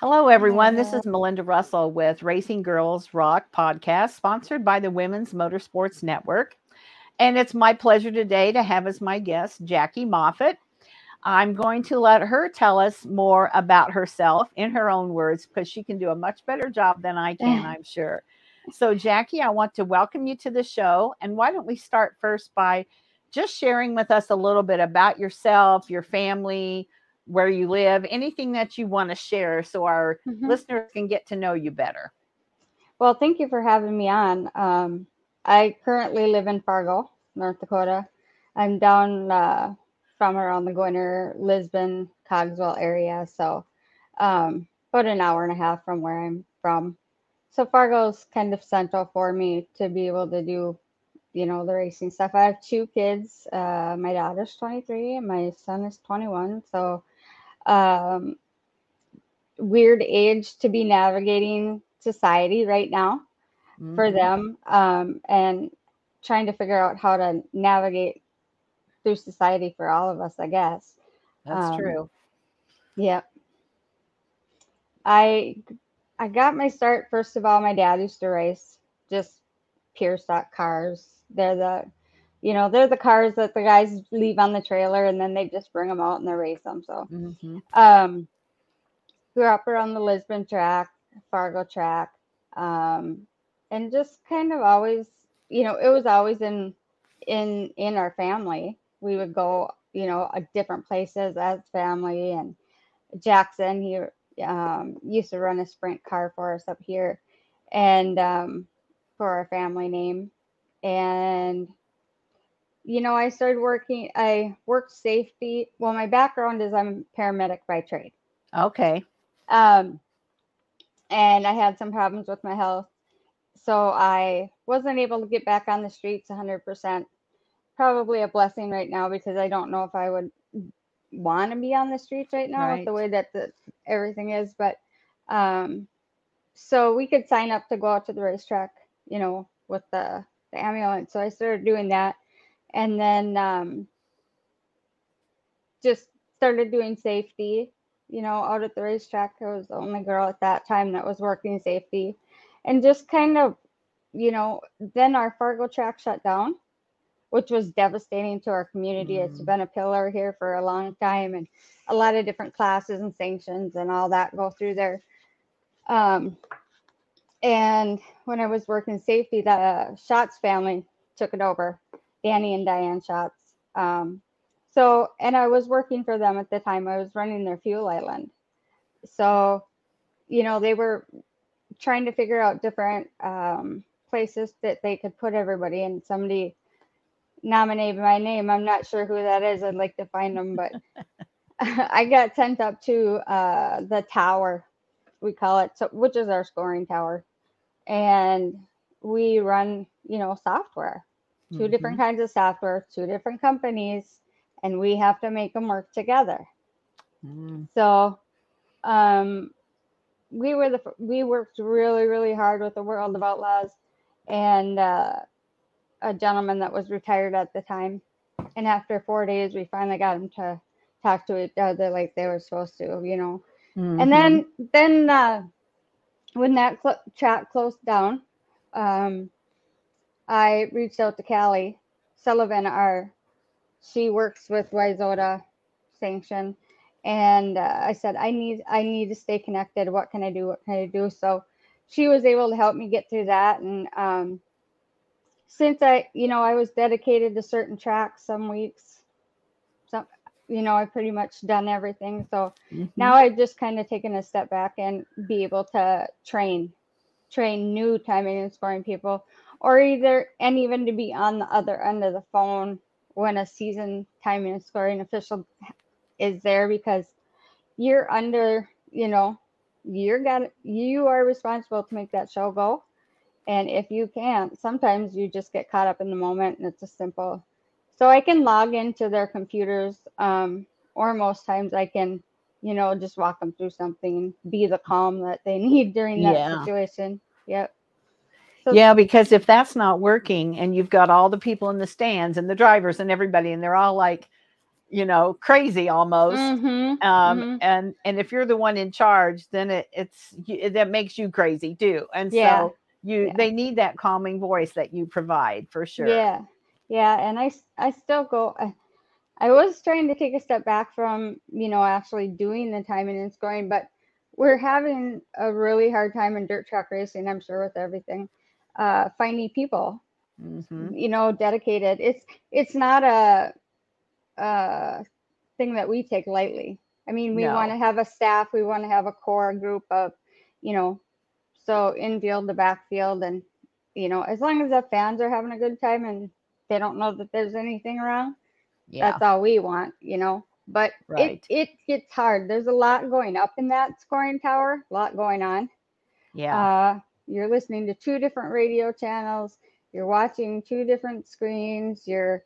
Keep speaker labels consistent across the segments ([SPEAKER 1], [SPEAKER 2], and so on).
[SPEAKER 1] Hello, everyone. This is Melinda Russell with Racing Girls Rock podcast, sponsored by the Women's Motorsports Network. And it's my pleasure today to have as my guest Jackee Moffett. I'm going to let her tell us more about herself in her own words because she can do a much better job than I can, I'm sure. So, Jackee, I want to welcome you to the show. And why don't we start first by just sharing with us a little bit about yourself, your family, where you live, anything that you want to share so our
[SPEAKER 2] Mhm.
[SPEAKER 1] listeners can get to know you better.
[SPEAKER 2] Well, thank you for having me on. Um, I currently live in Fargo, North Dakota. I'm down uh, from around the Gwinner, Lisbon, Cogswell area, so um, about an hour and a half from where I'm from. So Fargo's kind of central for me to be able to do, you know, the racing stuff. I have two kids. Uh, my daughter's 23 and my son is 21. So um, weird age to be navigating society right now for
[SPEAKER 1] Mhm.
[SPEAKER 2] them um, and trying to figure out how to navigate through society for all of us, I guess.
[SPEAKER 1] That's
[SPEAKER 2] um,
[SPEAKER 1] true.
[SPEAKER 2] Yep. I I got my start first of all. My dad used to race just pure stock cars. They're the you know they're the cars that the guys leave on the trailer and then they just bring them out and they race them. So
[SPEAKER 1] Mhm.
[SPEAKER 2] um, grew up around the Lisbon track, Fargo track, um, and just kind of always, you know, it was always in in in our family. We would go, you know, different places as family. And Jackson, he um, used to run a sprint car for us up here, and um, for our family name. And you know, I started working. I worked safety. Well, my background is I'm a paramedic by trade.
[SPEAKER 1] Okay.
[SPEAKER 2] Um, and I had some problems with my health. So I wasn't able to get back on the streets 100%. Probably a blessing right now because I don't know if I would want to be on the streets right now with the way that the, everything is. But um, so we could sign up to go out to the racetrack, you know, with the, the ambulance. So I started doing that. And then um, just started doing safety, you know, out at the racetrack. I was the only girl at that time that was working safety. And just kind of, you know, then our Fargo track shut down, which was devastating to our community. It's been a pillar here for a long time and a lot of different classes and sanctions and all that go through there. Um, and when I was working safety, the Shots family took it over, Danny and Diane Shots. Um, so, and I was working for them at the time. I was running their fuel island. So, you know, they were trying to figure out different um, places that they could put everybody. And somebody nominated my name. I'm not sure who that is. I'd like to find them, but I got sent up to uh, the tower, we call it, so which is our scoring tower, and we run, you know, software, 2 different kinds of software, two different companies, and we have to make them work together.
[SPEAKER 1] Mm.
[SPEAKER 2] So, um, we were the we worked really really hard with the World of Outlaws, and uh, a gentleman that was retired at the time. And after four days, we finally got him to talk to each other like they were supposed to, you know.
[SPEAKER 1] Mhm.
[SPEAKER 2] And then then uh, when that cl- track closed down, um, I reached out to Callie Sullivan, our she works with WISSOTA Sanction, and uh, I said I need I need to stay connected. What can I do? What can I do? So she was able to help me get through that, and um, since I you know I was dedicated to certain tracks some weeks, some you know I pretty much done everything. So
[SPEAKER 1] Mhm.
[SPEAKER 2] now I've just kind of taken a step back and be able to train, train new timing and scoring people, or either and even to be on the other end of the phone when a season timing and scoring official is there because you're under, you know, you're got you are responsible to make that show go. And if you can't, sometimes you just get caught up in the moment and it's a simple. So I can log into their computers, um, or most times I can, you know, just walk them through something, be the calm that they need during that
[SPEAKER 1] Yeah.
[SPEAKER 2] situation. Yep. So
[SPEAKER 1] Yeah, because if that's not working and you've got all the people in the stands and the drivers and everybody, and they're all like you know, crazy almost.
[SPEAKER 2] Mhm,
[SPEAKER 1] Um,
[SPEAKER 2] mhm.
[SPEAKER 1] and and if you're the one in charge, then it, it's that makes you crazy too. And
[SPEAKER 2] Yeah,
[SPEAKER 1] so you
[SPEAKER 2] yeah.
[SPEAKER 1] they need that calming voice that you provide for sure.
[SPEAKER 2] Yeah, yeah, and I I still go. I, I was trying to take a step back from you know actually doing the timing and scoring, but we're having a really hard time in dirt track racing. I'm sure with everything, uh, finding people
[SPEAKER 1] hmm
[SPEAKER 2] you know dedicated. It's it's not a, a thing that we take lightly. I mean, we want to have a staff, we want to have a core group of, you know, so in infield to backfield, and you know, as long as the fans are having a good time and they don't know that there's anything wrong,
[SPEAKER 1] Yeah.
[SPEAKER 2] that's all we want, you know. But
[SPEAKER 1] Right.
[SPEAKER 2] it it gets hard. There's a lot going up in that scoring tower, a lot going on.
[SPEAKER 1] Yeah.
[SPEAKER 2] Uh, you're listening to two different radio channels. You're watching two different screens. You're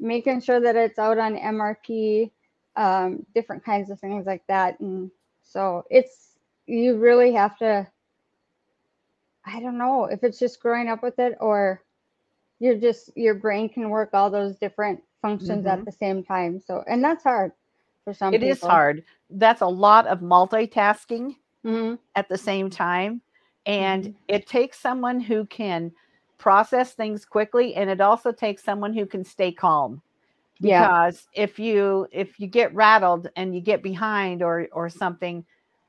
[SPEAKER 2] making sure that it's out on MRP, um, different kinds of things like that. And so it's, you really have to, I don't know if it's just growing up with it or you're just, your brain can work all those different functions
[SPEAKER 1] Mhm.
[SPEAKER 2] at the same time. So, and that's hard for some
[SPEAKER 1] It
[SPEAKER 2] people.
[SPEAKER 1] is hard. That's a lot of multitasking
[SPEAKER 2] hmm
[SPEAKER 1] at the same time. And
[SPEAKER 2] Mhm.
[SPEAKER 1] it takes someone who can process things quickly and it also takes someone who can stay calm.
[SPEAKER 2] Yeah.
[SPEAKER 1] Because if you if you get rattled and you get behind or or something,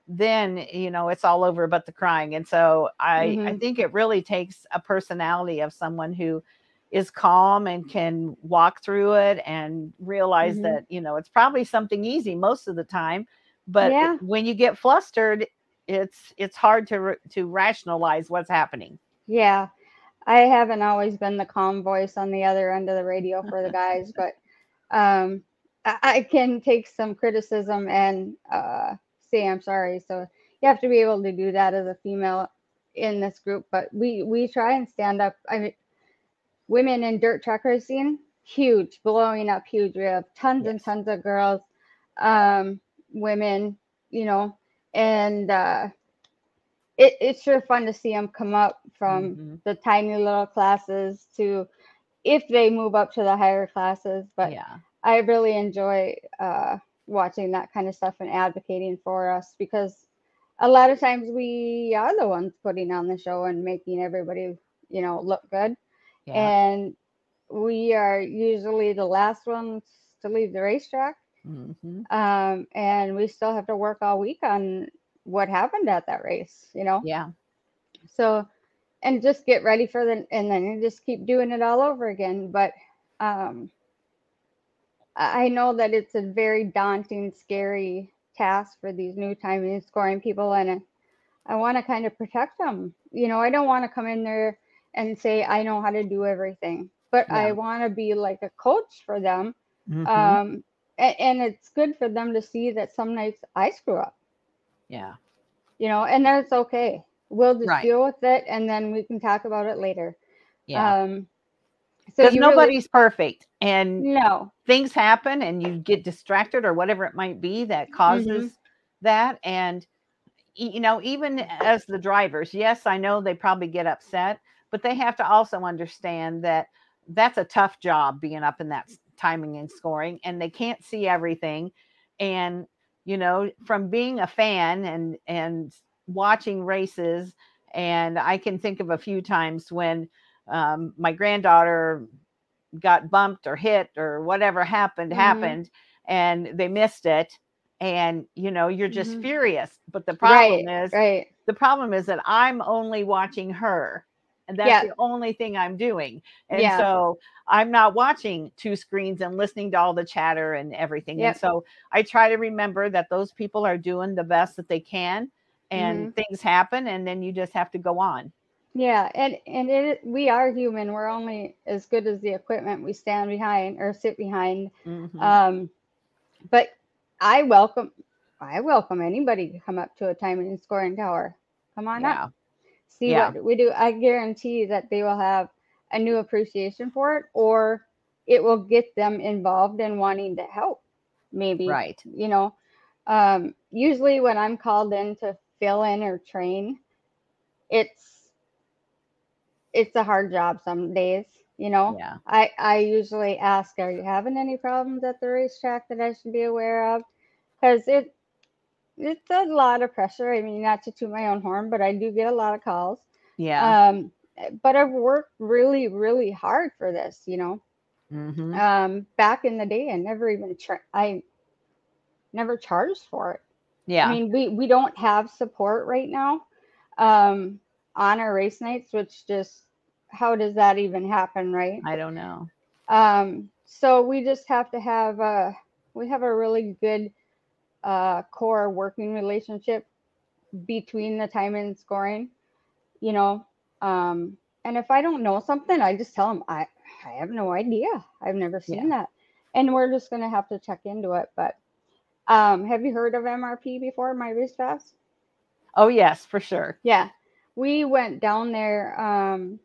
[SPEAKER 1] then you know it's all over but the crying. And so I I
[SPEAKER 2] Mhm.
[SPEAKER 1] think it really takes a personality of someone who is calm and can walk through it and realize
[SPEAKER 2] Mhm.
[SPEAKER 1] that you know it's probably something easy most of the time but
[SPEAKER 2] Yeah.
[SPEAKER 1] when you get flustered it's it's hard to to rationalize what's happening
[SPEAKER 2] Yeah, I haven't always been the calm voice on the other end of the radio for the guys, but um, I, I can take some criticism and uh, say I'm sorry. So you have to be able to do that as a female in this group. But we we try and stand up. I mean, women in dirt track racing, huge, blowing up huge. We have tons and tons of girls, um, women, you know, and uh, it, it's sure fun to see them come up from
[SPEAKER 1] Mhm.
[SPEAKER 2] the tiny little classes to if they move up to the higher classes. But
[SPEAKER 1] yeah
[SPEAKER 2] I really enjoy uh, watching that kind of stuff and advocating for us because a lot of times we are the ones putting on the show and making everybody, you know, look good.
[SPEAKER 1] yeah
[SPEAKER 2] And we are usually the last ones to leave the racetrack.
[SPEAKER 1] Hmm
[SPEAKER 2] Um, and we still have to work all week on what happened at that race, you know?
[SPEAKER 1] yeah
[SPEAKER 2] So, and just get ready for the, and then you just keep doing it all over again. But um, I know that it's a very daunting, scary task for these new timing and scoring people. And I want to kind of protect them. You know, I don't want to come in there and say, I know how to do everything, but I want to be like a coach for them.
[SPEAKER 1] Mhm.
[SPEAKER 2] Um, and, and it's good for them to see that some nights I screw up
[SPEAKER 1] yeah
[SPEAKER 2] you know, and that's okay. We'll just
[SPEAKER 1] Right.
[SPEAKER 2] deal with it and then we can talk about it later.
[SPEAKER 1] yeah
[SPEAKER 2] Um, so
[SPEAKER 1] because
[SPEAKER 2] really-
[SPEAKER 1] nobody's perfect and
[SPEAKER 2] no,
[SPEAKER 1] things happen and you get distracted or whatever it might be that causes that and you know even as the drivers yes i know they probably get upset but they have to also understand that that's a tough job being up in that timing and scoring and they can't see everything and you know from being a fan and and watching races and i can think of a few times when um, my granddaughter got bumped or hit or whatever happened
[SPEAKER 2] Mhm.
[SPEAKER 1] happened and they missed it and you know you're just
[SPEAKER 2] Mhm.
[SPEAKER 1] furious but the problem
[SPEAKER 2] right,
[SPEAKER 1] is
[SPEAKER 2] right,
[SPEAKER 1] the problem is that i'm only watching her and that's
[SPEAKER 2] Yeah.
[SPEAKER 1] the only thing i'm doing and
[SPEAKER 2] Yeah.
[SPEAKER 1] so i'm not watching two screens and listening to all the chatter and everything
[SPEAKER 2] Yep.
[SPEAKER 1] and so i try to remember that those people are doing the best that they can and
[SPEAKER 2] Mm-hmm.
[SPEAKER 1] things happen and then you just have to go on
[SPEAKER 2] yeah, and and it we are human. We're only as good as the equipment we stand behind or sit behind.
[SPEAKER 1] Mhm.
[SPEAKER 2] Um, but I welcome, I welcome anybody to come up to a timing and scoring tower. Come on up.
[SPEAKER 1] Yeah
[SPEAKER 2] see
[SPEAKER 1] Yeah.
[SPEAKER 2] what we do. I guarantee that they will have a new appreciation for it, or it will get them involved in wanting to help. Maybe,
[SPEAKER 1] right
[SPEAKER 2] you know, um, usually when I'm called in to fill in or train, it's it's a hard job some days. You know,
[SPEAKER 1] Yeah.
[SPEAKER 2] I I usually ask, "Are you having any problems at the racetrack that I should be aware of?" Because it it's a lot of pressure. I mean, not to toot my own horn, but I do get a lot of calls.
[SPEAKER 1] Yeah.
[SPEAKER 2] Um, but I've worked really, really hard for this. You know,
[SPEAKER 1] hmm
[SPEAKER 2] um, back in the day, I never even tra- I never charged for it.
[SPEAKER 1] Yeah.
[SPEAKER 2] I mean, we we don't have support right now um, on our race nights, which just how does that even happen, right?
[SPEAKER 1] I don't know.
[SPEAKER 2] Um, so we just have to have a we have a really good uh, core working relationship between the time and scoring, you know. Um, and if I don't know something, I just tell them I I have no idea. I've never seen that, and we're just gonna have to check into it. But um, have you heard of MRP before? MyRacePass?
[SPEAKER 1] Oh yes, for sure.
[SPEAKER 2] Yeah, we went down there um,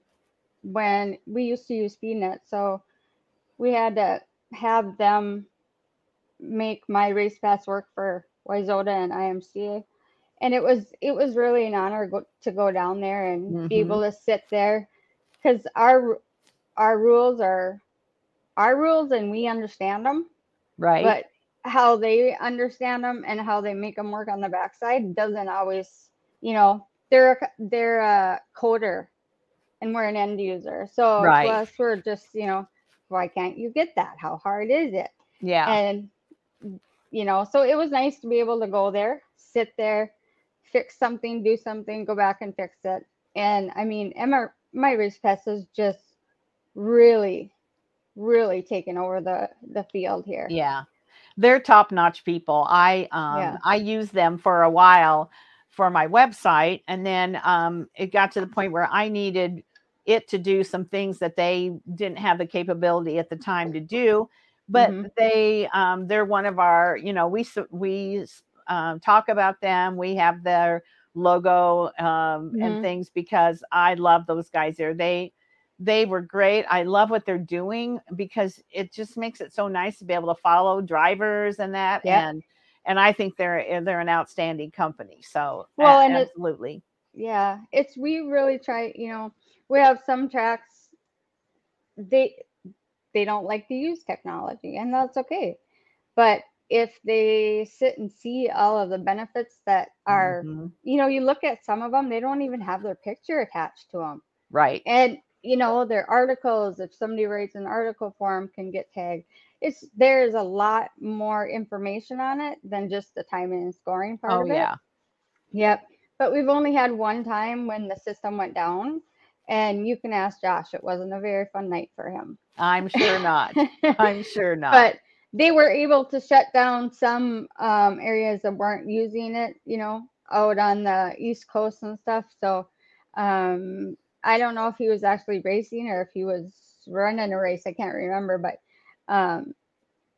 [SPEAKER 2] when we used to use SpeedNet, so we had to have them make MyRacePass work for WISSOTA and IMCA, and it was it was really an honor go, to go down there and be
[SPEAKER 1] Mhm.
[SPEAKER 2] able to sit there, because our our rules are our rules and we understand them,
[SPEAKER 1] Right.
[SPEAKER 2] but how they understand them and how they make them work on the backside doesn't always you know they're a, they're a coder and we're an end user so
[SPEAKER 1] Right.
[SPEAKER 2] to us we're just you know why can't you get that how hard is it
[SPEAKER 1] yeah.
[SPEAKER 2] and you know so it was nice to be able to go there sit there fix something do something go back and fix it and i mean MRP my race pass is just really really taking over the the field here
[SPEAKER 1] Yeah. They're top-notch people. I um
[SPEAKER 2] Yeah.
[SPEAKER 1] I used them for a while for my website and then um it got to the point where I needed it to do some things that they didn't have the capability at the time to do but
[SPEAKER 2] Mhm.
[SPEAKER 1] they um they're one of our you know we we um, talk about them we have their logo um
[SPEAKER 2] Mhm.
[SPEAKER 1] and things because i love those guys there they they were great i love what they're doing because it just makes it so nice to be able to follow drivers and that
[SPEAKER 2] Yep.
[SPEAKER 1] and and i think they're eh, they're an outstanding company so
[SPEAKER 2] Well,
[SPEAKER 1] a-
[SPEAKER 2] and it-
[SPEAKER 1] absolutely
[SPEAKER 2] yeah it's we really try you know we have some tracks they they don't like to use technology and that's okay but if they sit and see all of the benefits that are
[SPEAKER 1] Mhm.
[SPEAKER 2] you know you look at some of them they don't even have their picture attached to them
[SPEAKER 1] right
[SPEAKER 2] and you know their articles if somebody writes an article for them can get tagged it's there's a lot more information on it than just the timing and scoring part
[SPEAKER 1] oh
[SPEAKER 2] of it
[SPEAKER 1] yeah
[SPEAKER 2] Yep. But we've only had one time when the system went down. And you can ask Josh, it wasn't a very fun night for him.
[SPEAKER 1] i'm sure not i'm sure not
[SPEAKER 2] but they were able to shut down some um, areas that weren't using it, you know, out on the East Coast and stuff. So um, I don't know if he was actually racing or if he was running a race. I can't remember, but um,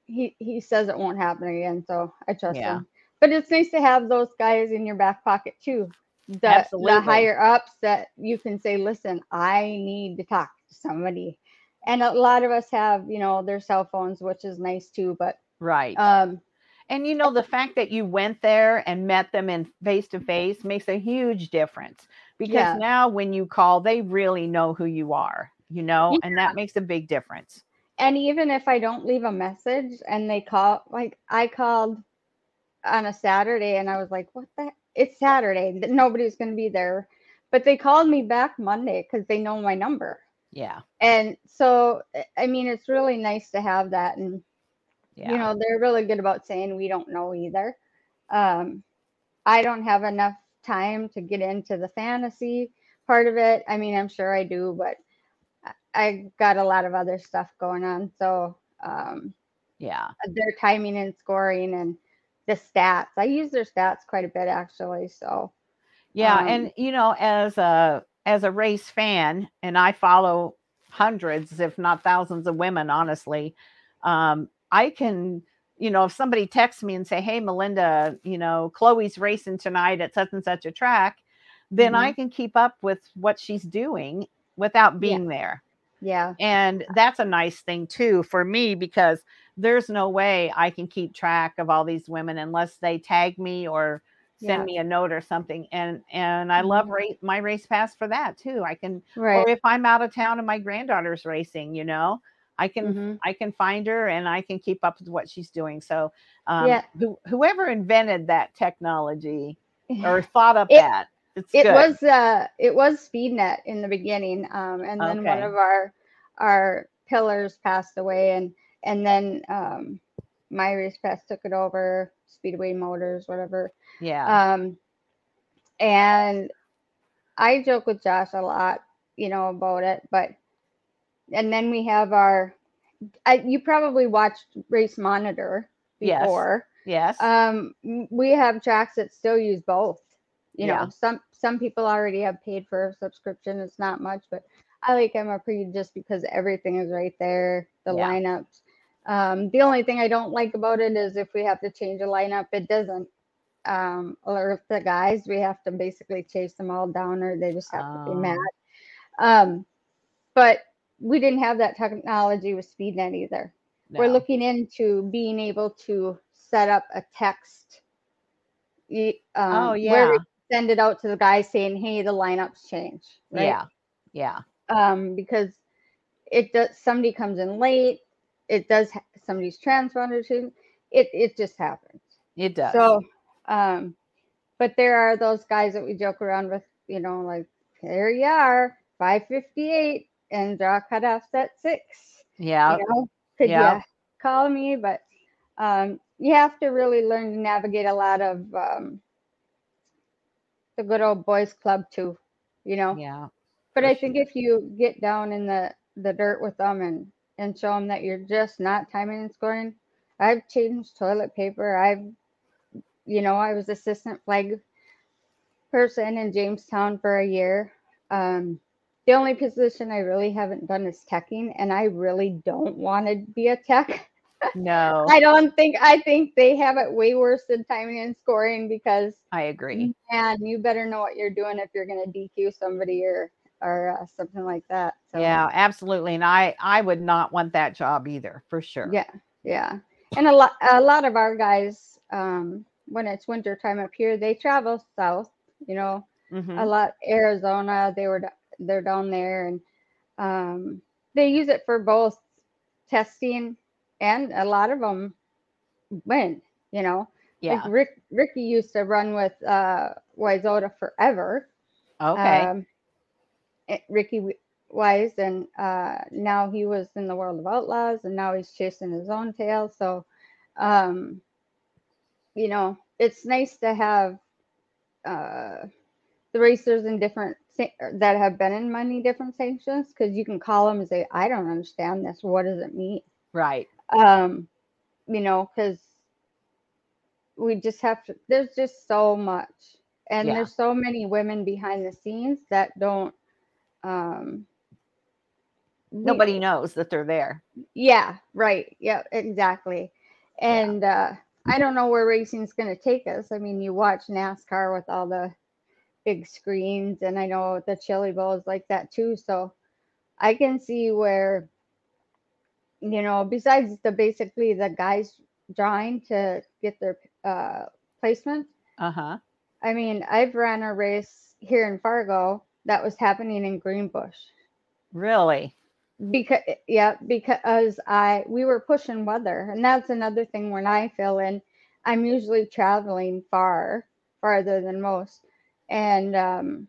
[SPEAKER 2] he he says it won't happen again. So I trust
[SPEAKER 1] Yeah.
[SPEAKER 2] him. But it's nice to have those guys in your back pocket too. The,
[SPEAKER 1] Absolutely.
[SPEAKER 2] the higher ups that you can say, listen, I need to talk to somebody. And a lot of us have, you know, their cell phones, which is nice too. But
[SPEAKER 1] right
[SPEAKER 2] um,
[SPEAKER 1] And you know, the fact that you went there and met them in face to face makes a huge difference because
[SPEAKER 2] Yeah.
[SPEAKER 1] now when you call, they really know who you are, you know, and that makes a big difference.
[SPEAKER 2] and even if I don't leave a message and they call, like I called on a Saturday and I was like, what the? It's Saturday. Nobody's going to be there. But they called me back Monday because they know my number.
[SPEAKER 1] Yeah.
[SPEAKER 2] And so, I- mean, it's really nice to have that. And,
[SPEAKER 1] Yeah.
[SPEAKER 2] you know, they're really good about saying we don't know either. Um, I don't have enough time to get into the fantasy part of it. I mean, I'm sure I do, but I- I got a lot of other stuff going on. So, um,
[SPEAKER 1] yeah.
[SPEAKER 2] their timing and scoring and the stats. I use their stats quite a bit actually. So,
[SPEAKER 1] Yeah.
[SPEAKER 2] Um,
[SPEAKER 1] and you know, as a as a race fan, and I follow hundreds, if not thousands of women, honestly, um, I can, you know, if somebody texts me and say, Hey, Melinda, you know, Chloe's racing tonight at such and such a track, then I can keep up with what she's doing without being there.
[SPEAKER 2] Yeah,
[SPEAKER 1] And that's a nice thing too for me because there's no way I can keep track of all these women unless they tag me or send
[SPEAKER 2] Yeah.
[SPEAKER 1] me a note or something. And and I love
[SPEAKER 2] Mhm.
[SPEAKER 1] race MyRacePass for that too. I can
[SPEAKER 2] Right.
[SPEAKER 1] or if I'm out of town and my granddaughter's racing, you know, I can
[SPEAKER 2] Mhm.
[SPEAKER 1] I can find her and I can keep up with what she's doing. So um,
[SPEAKER 2] Yeah.
[SPEAKER 1] who, whoever invented that technology or thought up
[SPEAKER 2] It-
[SPEAKER 1] that, it's
[SPEAKER 2] it
[SPEAKER 1] good.
[SPEAKER 2] was uh it was speednet in the beginning um and then one of our our pillars passed away and and then um MyRacePass took it over speedway motors whatever
[SPEAKER 1] yeah.
[SPEAKER 2] um and i joke with josh a lot you know about it but and then we have our I, you probably watched race monitor before
[SPEAKER 1] yes.
[SPEAKER 2] um, we have tracks that still use both. You
[SPEAKER 1] Yeah.
[SPEAKER 2] know, some some people already have paid for a subscription. It's not much, but I like MRP just because everything is right there. The
[SPEAKER 1] Yeah.
[SPEAKER 2] lineups. Um, the only thing I don't like about it is if we have to change a lineup, it doesn't um, alert the guys. We have to basically chase them all down, or they just have to be
[SPEAKER 1] Oh.
[SPEAKER 2] mad. Um, but we didn't have that technology with SpeedNet either we're looking into being able to set up a text. Um,
[SPEAKER 1] oh
[SPEAKER 2] Where
[SPEAKER 1] yeah.
[SPEAKER 2] we send it out to the guy saying, "Hey, the lineups change." Right?
[SPEAKER 1] Yeah. Yeah.
[SPEAKER 2] Um, because it does. Somebody comes in late. It does. ha- Somebody's transponder to. It it just happens.
[SPEAKER 1] It does.
[SPEAKER 2] So, um, but there are those guys that we joke around with. You know, like here you are, five fifty eight, and draw cutoffs at six
[SPEAKER 1] yeah.
[SPEAKER 2] you know, could
[SPEAKER 1] Yeah.
[SPEAKER 2] you call me? But um, you have to really learn to navigate a lot of um, the good old boys club too, you know.
[SPEAKER 1] Yeah.
[SPEAKER 2] but I think if you get down in the the dirt with them and and show them that you're just not timing and scoring, I've changed toilet paper. I've, you know, I was assistant flag person in Jamestown for a year. Um, the only position I really haven't done is teching, and I really don't want to be a tech.
[SPEAKER 1] No,
[SPEAKER 2] I don't think I think they have it way worse than timing and scoring because
[SPEAKER 1] I agree.
[SPEAKER 2] And you better know what you're doing if you're going to DQ somebody or or uh, something like that. So
[SPEAKER 1] Yeah, absolutely. And I I would not want that job either, for sure.
[SPEAKER 2] yeah, yeah. And a lot a lot of our guys, um, when it's winter time up here, they travel south. You know,
[SPEAKER 1] Mhm.
[SPEAKER 2] a lot Arizona. They were they're down there, and um, they use it for both testing and a lot of them win. You know,
[SPEAKER 1] Yeah.
[SPEAKER 2] like Rick Ricky used to run with uh, forever.
[SPEAKER 1] Okay.
[SPEAKER 2] Um, eh, Ricky Weiss, and uh, now he was in the World of Outlaws, and now he's chasing his own tail. So, um, you know, it's nice to have uh, the racers in different that have been in many different sanctions because you can call them and say, "I don't understand this. What does it mean?"
[SPEAKER 1] right.
[SPEAKER 2] Um you know because we just have to there's just so much and
[SPEAKER 1] Yeah.
[SPEAKER 2] there's so many women behind the scenes that don't um we-
[SPEAKER 1] Nobody knows that they're there.
[SPEAKER 2] yeah right yeah exactly and uh i don't know where racing's going to take us i mean you watch nascar with all the big screens and i know the chili bowl is like that too so i can see where you know besides the basically the guys drawing to get their uh placement
[SPEAKER 1] Uh-huh.
[SPEAKER 2] i mean i've ran a race here in fargo that was happening in greenbush
[SPEAKER 1] Really?
[SPEAKER 2] because yeah because i we were pushing weather and that's another thing when i fill in i'm usually traveling far farther than most and um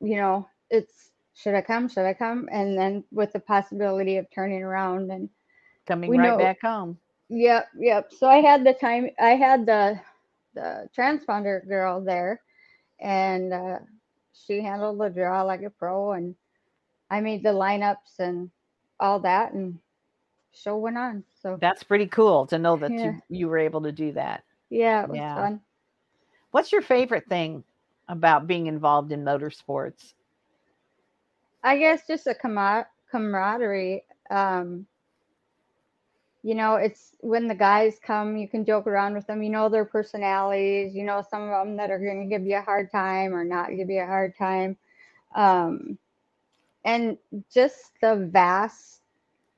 [SPEAKER 2] you know it's should i come should i come and then with the possibility of turning around and
[SPEAKER 1] Coming right
[SPEAKER 2] know-
[SPEAKER 1] back home.
[SPEAKER 2] Yep, yep. So I had the time. I had the the transponder girl there, and uh, she handled the draw like a pro, and I made the lineups and all that, and show went on. So
[SPEAKER 1] That's pretty cool to know that
[SPEAKER 2] Yeah.
[SPEAKER 1] you you were able to do that.
[SPEAKER 2] yeah, it was
[SPEAKER 1] Yeah.
[SPEAKER 2] fun.
[SPEAKER 1] What's your favorite thing about being involved in motorsports?
[SPEAKER 2] I guess just a camar- camaraderie. Um, you know, it's when the guys come, you can joke around with them. You know their personalities. You know some of them that are going to give you a hard time or not give you a hard time. Um, and just the vast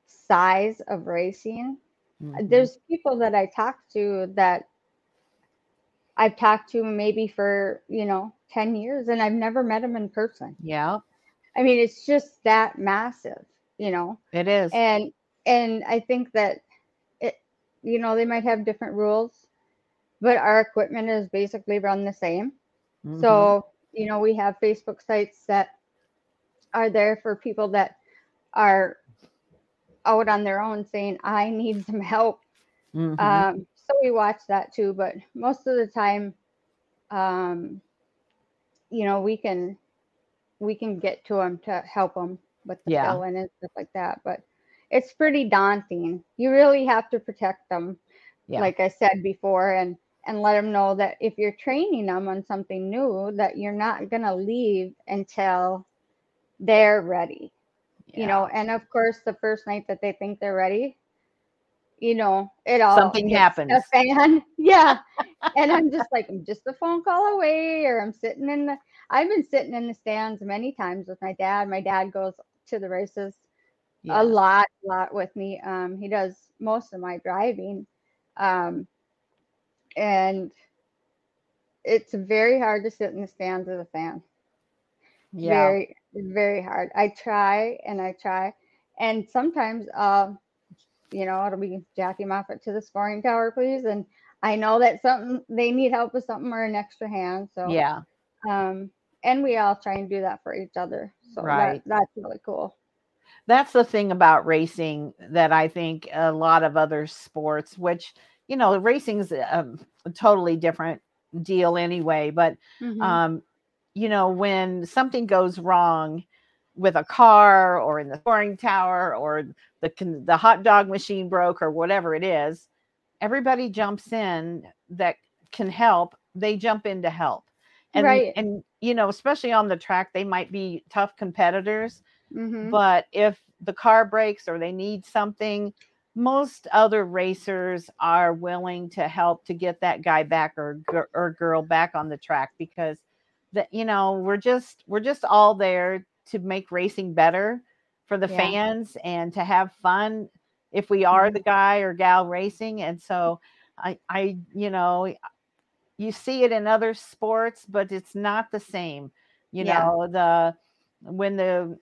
[SPEAKER 2] size of racing.
[SPEAKER 1] Mhm.
[SPEAKER 2] There's people that I talk to that I've talked to maybe for, you know, 10 years and I've never met them in person.
[SPEAKER 1] Yeah,
[SPEAKER 2] I mean, it's just that massive, you know.
[SPEAKER 1] it is.
[SPEAKER 2] And and I think that it you know, they might have different rules, but our equipment is basically run the same.
[SPEAKER 1] Mhm.
[SPEAKER 2] So, you know, we have Facebook sites that are there for people that are out on their own saying, I need some help.
[SPEAKER 1] Mhm.
[SPEAKER 2] Um, so we watch that too, but most of the time, um, you know, we can we can get to them to help them with the
[SPEAKER 1] Yeah.
[SPEAKER 2] and stuff like that. But it's pretty daunting. You really have to protect them,
[SPEAKER 1] Yeah.
[SPEAKER 2] like I said before, and and let them know that if you're training them on something new, that you're not gonna leave until they're ready you know and of course the first night that they think they're ready you know it all
[SPEAKER 1] Something happens.
[SPEAKER 2] a fan yeah and i'm just like i'm just a phone call away or i'm sitting in the i've been sitting in the stands many times with my dad. My dad goes to the races
[SPEAKER 1] Yeah.
[SPEAKER 2] a lot lot with me. Um he does most of my driving. Um and it's very hard to sit in the stands as a fan.
[SPEAKER 1] Yeah.
[SPEAKER 2] very very hard. I try and i try. And sometimes uh you know it'll be Jackee Moffett to the scoring tower please. And i know that something they need help with something or an extra hand so
[SPEAKER 1] yeah.
[SPEAKER 2] um and we all try and do that for each other so that-
[SPEAKER 1] Right.
[SPEAKER 2] that's really cool
[SPEAKER 1] that's the thing about racing that I think a lot of other sports, which you know, racing's a, a totally different deal anyway. But
[SPEAKER 2] Mhm.
[SPEAKER 1] um, you know, when something goes wrong with a car or in the scoring tower or the the hot dog machine broke or whatever it is, everybody jumps in that can help. They jump in to help. And,
[SPEAKER 2] Right.
[SPEAKER 1] and you know, especially on the track, they might be tough competitors,
[SPEAKER 2] Mhm.
[SPEAKER 1] but if the car breaks or they need something most other racers are willing to help to get that guy back or or girl back on the track because that you know we're just we're just all there to make racing better for the
[SPEAKER 2] Yeah.
[SPEAKER 1] fans and to have fun if we are
[SPEAKER 2] Mhm.
[SPEAKER 1] the guy or gal racing and so i i you know you see it in other sports but it's not the same you
[SPEAKER 2] Yeah.
[SPEAKER 1] know the when the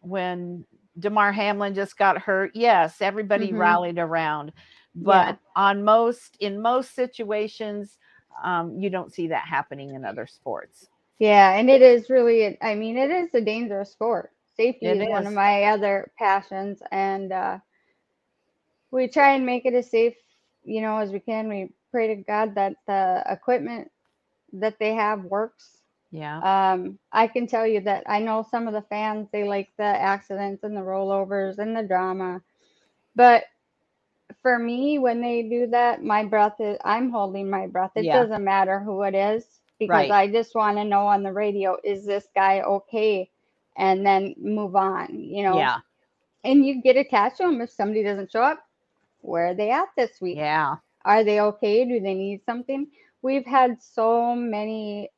[SPEAKER 1] when Damar Hamlin just got hurt, yes, everybody
[SPEAKER 2] Mhm.
[SPEAKER 1] rallied around. But on most in most situations, um, you don't see that happening in other sports.
[SPEAKER 2] Yeah, and it is really, I mean, it is a dangerous sport. Safety
[SPEAKER 1] It
[SPEAKER 2] is, one of my other passions, and uh, we try and make it as safe, you know, as we can. We pray to God that the equipment that they have works.
[SPEAKER 1] Yeah.
[SPEAKER 2] Um, I can tell you that I know some of the fans, they like the accidents and the rollovers and the drama. But for me, when they do that, my breath is, I'm holding my breath. It
[SPEAKER 1] Yeah.
[SPEAKER 2] doesn't matter who it is because
[SPEAKER 1] Right.
[SPEAKER 2] I just want to know on the radio, is this guy okay? And then move on, you know?
[SPEAKER 1] Yeah.
[SPEAKER 2] And you get attached to them if somebody doesn't show up. Where are they at this week?
[SPEAKER 1] Yeah.
[SPEAKER 2] Are they okay? Do they need something? We've had so many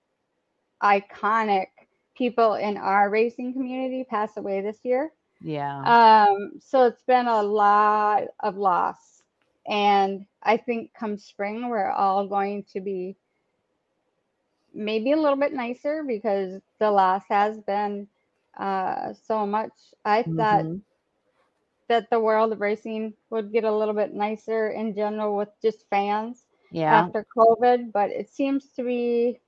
[SPEAKER 2] iconic people in our racing community pass away this year.
[SPEAKER 1] Yeah.
[SPEAKER 2] Um, so it's been a lot of loss. And I think come spring, we're all going to be maybe a little bit nicer because the loss has been uh, so much. I thought
[SPEAKER 1] Mhm.
[SPEAKER 2] That the world of racing would get a little bit nicer in general with just fans
[SPEAKER 1] Yeah.
[SPEAKER 2] after COVID, but it seems to be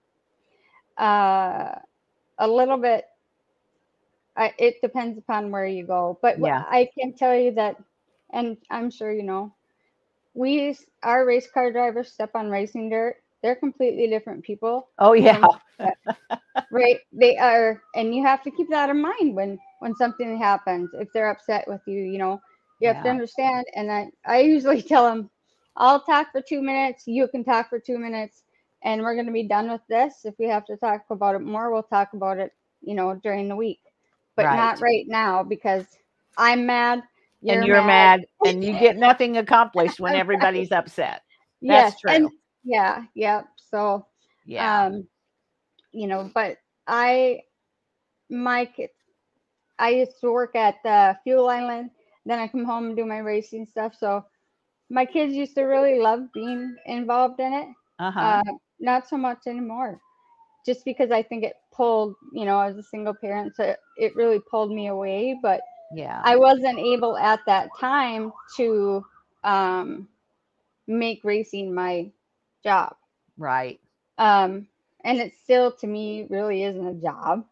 [SPEAKER 2] uh, a little bit. I, it depends upon where you go, but
[SPEAKER 1] Yeah.
[SPEAKER 2] I can tell you that, and I'm sure you know, we our race car drivers step on racing dirt. They're completely different people,
[SPEAKER 1] Oh yeah.
[SPEAKER 2] right? They are, and you have to keep that in mind when when something happens. If they're upset with you, you know, you have to understand. And I I usually tell them, I'll talk for two minutes. You can talk for two minutes, and we're going to be done with this. If we have to talk about it more, we'll talk about it, you know, during the week, but not
[SPEAKER 1] Right.
[SPEAKER 2] right now because I'm mad.
[SPEAKER 1] and you're mad and you get nothing accomplished when
[SPEAKER 2] Right.
[SPEAKER 1] everybody's upset.
[SPEAKER 2] Yes,
[SPEAKER 1] That's true.
[SPEAKER 2] and yeah, yeah. So
[SPEAKER 1] Yeah.
[SPEAKER 2] um you know but i my kids i used to work at the fuel island then i come home and do my racing stuff so my kids used to really love being involved in it
[SPEAKER 1] Uh-huh.
[SPEAKER 2] Uh, not so much anymore. Just because I think it pulled, you know, as a single parent, so it, it really pulled me away. But
[SPEAKER 1] yeah.
[SPEAKER 2] I wasn't able at that time to um, make racing my job.
[SPEAKER 1] right.
[SPEAKER 2] Um, and it still, to me, really isn't a job.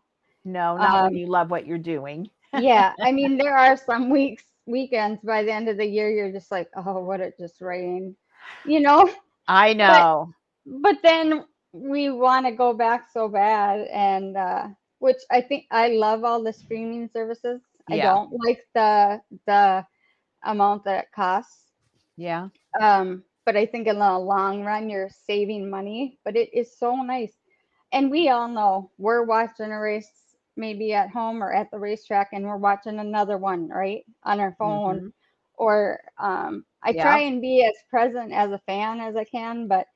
[SPEAKER 1] No, not
[SPEAKER 2] Um,
[SPEAKER 1] when you love what you're doing.
[SPEAKER 2] yeah, I mean, there are some weeks, weekends by the end of the year, you're just like, oh, what it just rained, you know?
[SPEAKER 1] I know.
[SPEAKER 2] But then we want to go back so bad. And, uh, which I think I love all the streaming services. I
[SPEAKER 1] Yeah.
[SPEAKER 2] don't like the, the amount that it costs.
[SPEAKER 1] yeah.
[SPEAKER 2] Um, but I think in the long run, you're saving money, but it is so nice. And we all know we're watching a race maybe at home or at the racetrack and we're watching another one, right? On our phone.
[SPEAKER 1] Mhm.
[SPEAKER 2] Or um, I
[SPEAKER 1] Yeah.
[SPEAKER 2] try and be as present as a fan as I can, but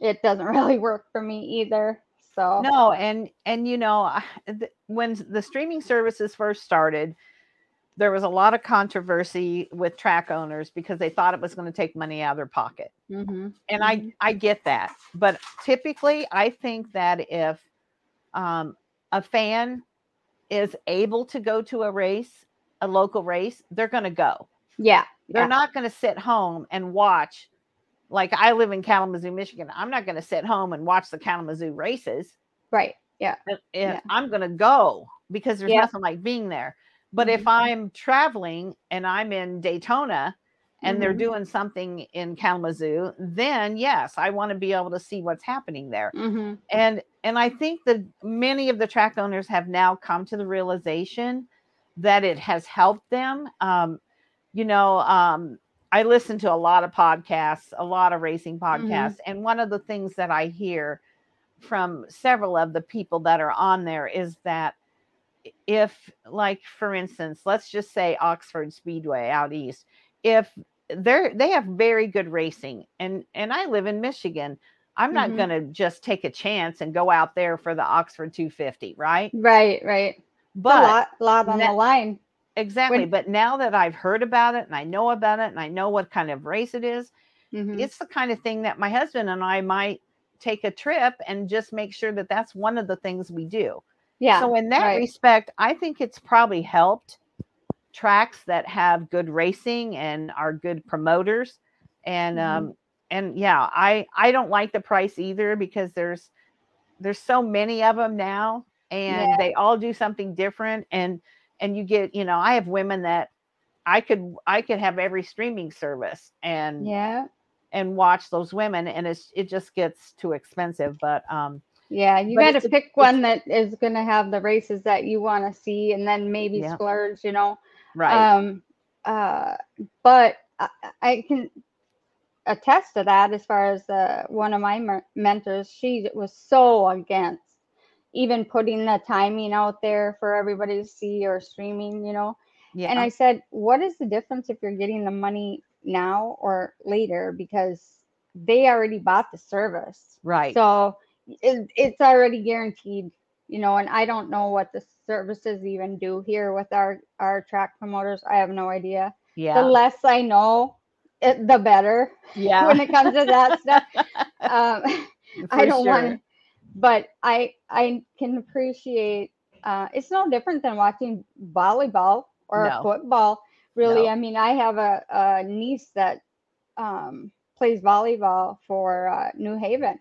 [SPEAKER 2] it doesn't really work for me either. So
[SPEAKER 1] No, and and you know, when the streaming services first started, there was a lot of controversy with track owners because they thought it was going to take money out of their pocket.
[SPEAKER 2] mhm,
[SPEAKER 1] and. I I get that, but typically I think that if um, a fan is able to go to a race, a local race, they're going to go.
[SPEAKER 2] yeah,
[SPEAKER 1] They're
[SPEAKER 2] yeah,
[SPEAKER 1] not going to sit home and watch. Like I live in Kalamazoo, Michigan. I'm not going to sit home and watch the Kalamazoo races.
[SPEAKER 2] right. Yeah,
[SPEAKER 1] If- if
[SPEAKER 2] Yeah.
[SPEAKER 1] I'm going to go because there's
[SPEAKER 2] Yeah.
[SPEAKER 1] nothing like being there. But if
[SPEAKER 2] Mhm.
[SPEAKER 1] I'm traveling and I'm in Daytona and they're
[SPEAKER 2] Mhm.
[SPEAKER 1] doing something in Kalamazoo, then yes, I want to be able to see what's happening there.
[SPEAKER 2] hmm
[SPEAKER 1] And and I think that many of the track owners have now come to the realization that it has helped them. Um, you know, um, I listen to a lot of podcasts, a lot of racing podcasts, and one of the things that I hear from several of the people that are on there is that if like for instance let's just say oxford speedway out east if they're they have very good racing and and i live in michigan i'm not
[SPEAKER 2] Mhm.
[SPEAKER 1] going to just take a chance and go out there for the oxford 250 right
[SPEAKER 2] right, right.
[SPEAKER 1] but
[SPEAKER 2] a lot, lot on
[SPEAKER 1] that-
[SPEAKER 2] the line.
[SPEAKER 1] exactly
[SPEAKER 2] when-
[SPEAKER 1] but now that i've heard about it and i know about it and i know what kind of race it is
[SPEAKER 2] Mhm.
[SPEAKER 1] it's the kind of thing that my husband and i might take a trip and just make sure that that's one of the things we do
[SPEAKER 2] Yeah.
[SPEAKER 1] so in that
[SPEAKER 2] right.
[SPEAKER 1] respect, I think it's probably helped tracks that have good racing and are good promoters. And
[SPEAKER 2] Mhm.
[SPEAKER 1] um and yeah, I I don't like the price either because there's there's so many of them now and
[SPEAKER 2] Yeah.
[SPEAKER 1] they all do something different and and you get, you know, I have women that I could I could have every streaming service and
[SPEAKER 2] yeah.
[SPEAKER 1] and watch those women and it's it just gets too expensive but um
[SPEAKER 2] Yeah, you got to pick one that is going to have the races that you want to see, and then maybe
[SPEAKER 1] Yeah.
[SPEAKER 2] splurge. You know,
[SPEAKER 1] right
[SPEAKER 2] um, uh, but I, I can attest to that. As far as uh, one of my mer- mentors, she was so against even putting the timing out there for everybody to see or streaming. You know,
[SPEAKER 1] yeah
[SPEAKER 2] and I said, what is the difference if you're getting the money now or later? Because they already bought the service.
[SPEAKER 1] right
[SPEAKER 2] So it, it's already guaranteed, you know, and I don't know what the services even do here with our, our track promoters. I have no idea.
[SPEAKER 1] yeah
[SPEAKER 2] The less I know, it, the better
[SPEAKER 1] yeah
[SPEAKER 2] when it comes to that stuff. Um, I don't
[SPEAKER 1] sure.
[SPEAKER 2] want to, but I, I can appreciate, uh, it's no different than watching volleyball or
[SPEAKER 1] No.
[SPEAKER 2] football. Really,
[SPEAKER 1] No.
[SPEAKER 2] I mean, I have a, a niece that um, plays volleyball for uh, New Haven,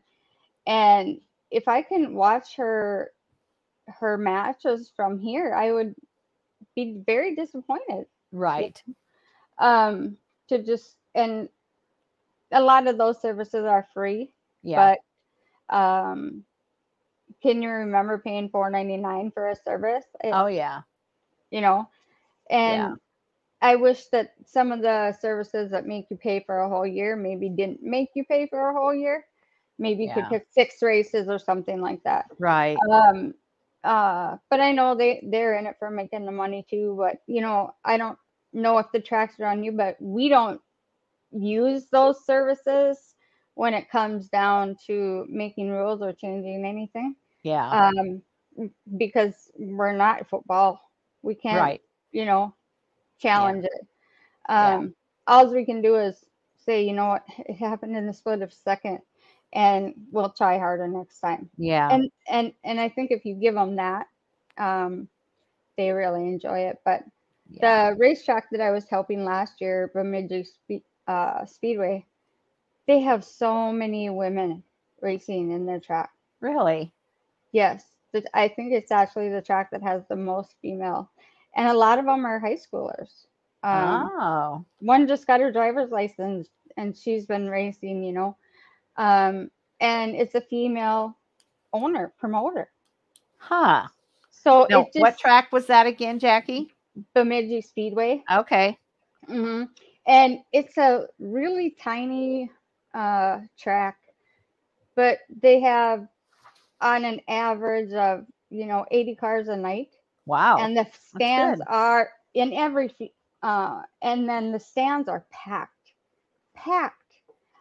[SPEAKER 2] and if I can watch her her matches from here, I would be very disappointed.
[SPEAKER 1] Right.
[SPEAKER 2] Um, to just and a lot of those services are free,
[SPEAKER 1] Yeah.
[SPEAKER 2] but um, can you remember paying four ninety nine for a service? It-
[SPEAKER 1] oh yeah.
[SPEAKER 2] you know and
[SPEAKER 1] Yeah.
[SPEAKER 2] i wish that some of the services that make you pay for a whole year maybe didn't make you pay for a whole year maybe you
[SPEAKER 1] Yeah.
[SPEAKER 2] could pick six races or something like that
[SPEAKER 1] Right.
[SPEAKER 2] um uh but i know they they're in it for making the money too but you know i don't know if the tracks are on you but we don't use those services when it comes down to making rules or changing anything
[SPEAKER 1] Yeah.
[SPEAKER 2] um because we're not football we can't
[SPEAKER 1] right.
[SPEAKER 2] you know challenge it
[SPEAKER 1] Yeah.
[SPEAKER 2] um all we can do is say, you know what, it happened in the split of a second, and we'll try harder next time.
[SPEAKER 1] Yeah.
[SPEAKER 2] And and and I think if you give them that, um, they really enjoy it. But
[SPEAKER 1] yeah.
[SPEAKER 2] the racetrack that I was helping last year, Bemidji uh, Speedway, they have so many women racing in their track.
[SPEAKER 1] Really?
[SPEAKER 2] Yes, I think it's actually the track that has the most female, and a lot of them are high schoolers. Um,
[SPEAKER 1] oh.
[SPEAKER 2] One just got her driver's license, and she's been racing. You know, um, and it's a female owner promoter.
[SPEAKER 1] Huh.
[SPEAKER 2] So just
[SPEAKER 1] what track was that again, Jackee?
[SPEAKER 2] Bemidji Speedway.
[SPEAKER 1] Okay.
[SPEAKER 2] hmm And it's a really tiny uh, track, but they have on an average of you know 80 cars a night,
[SPEAKER 1] Wow.
[SPEAKER 2] and the stands are in every uh, and then the stands are packed, packed.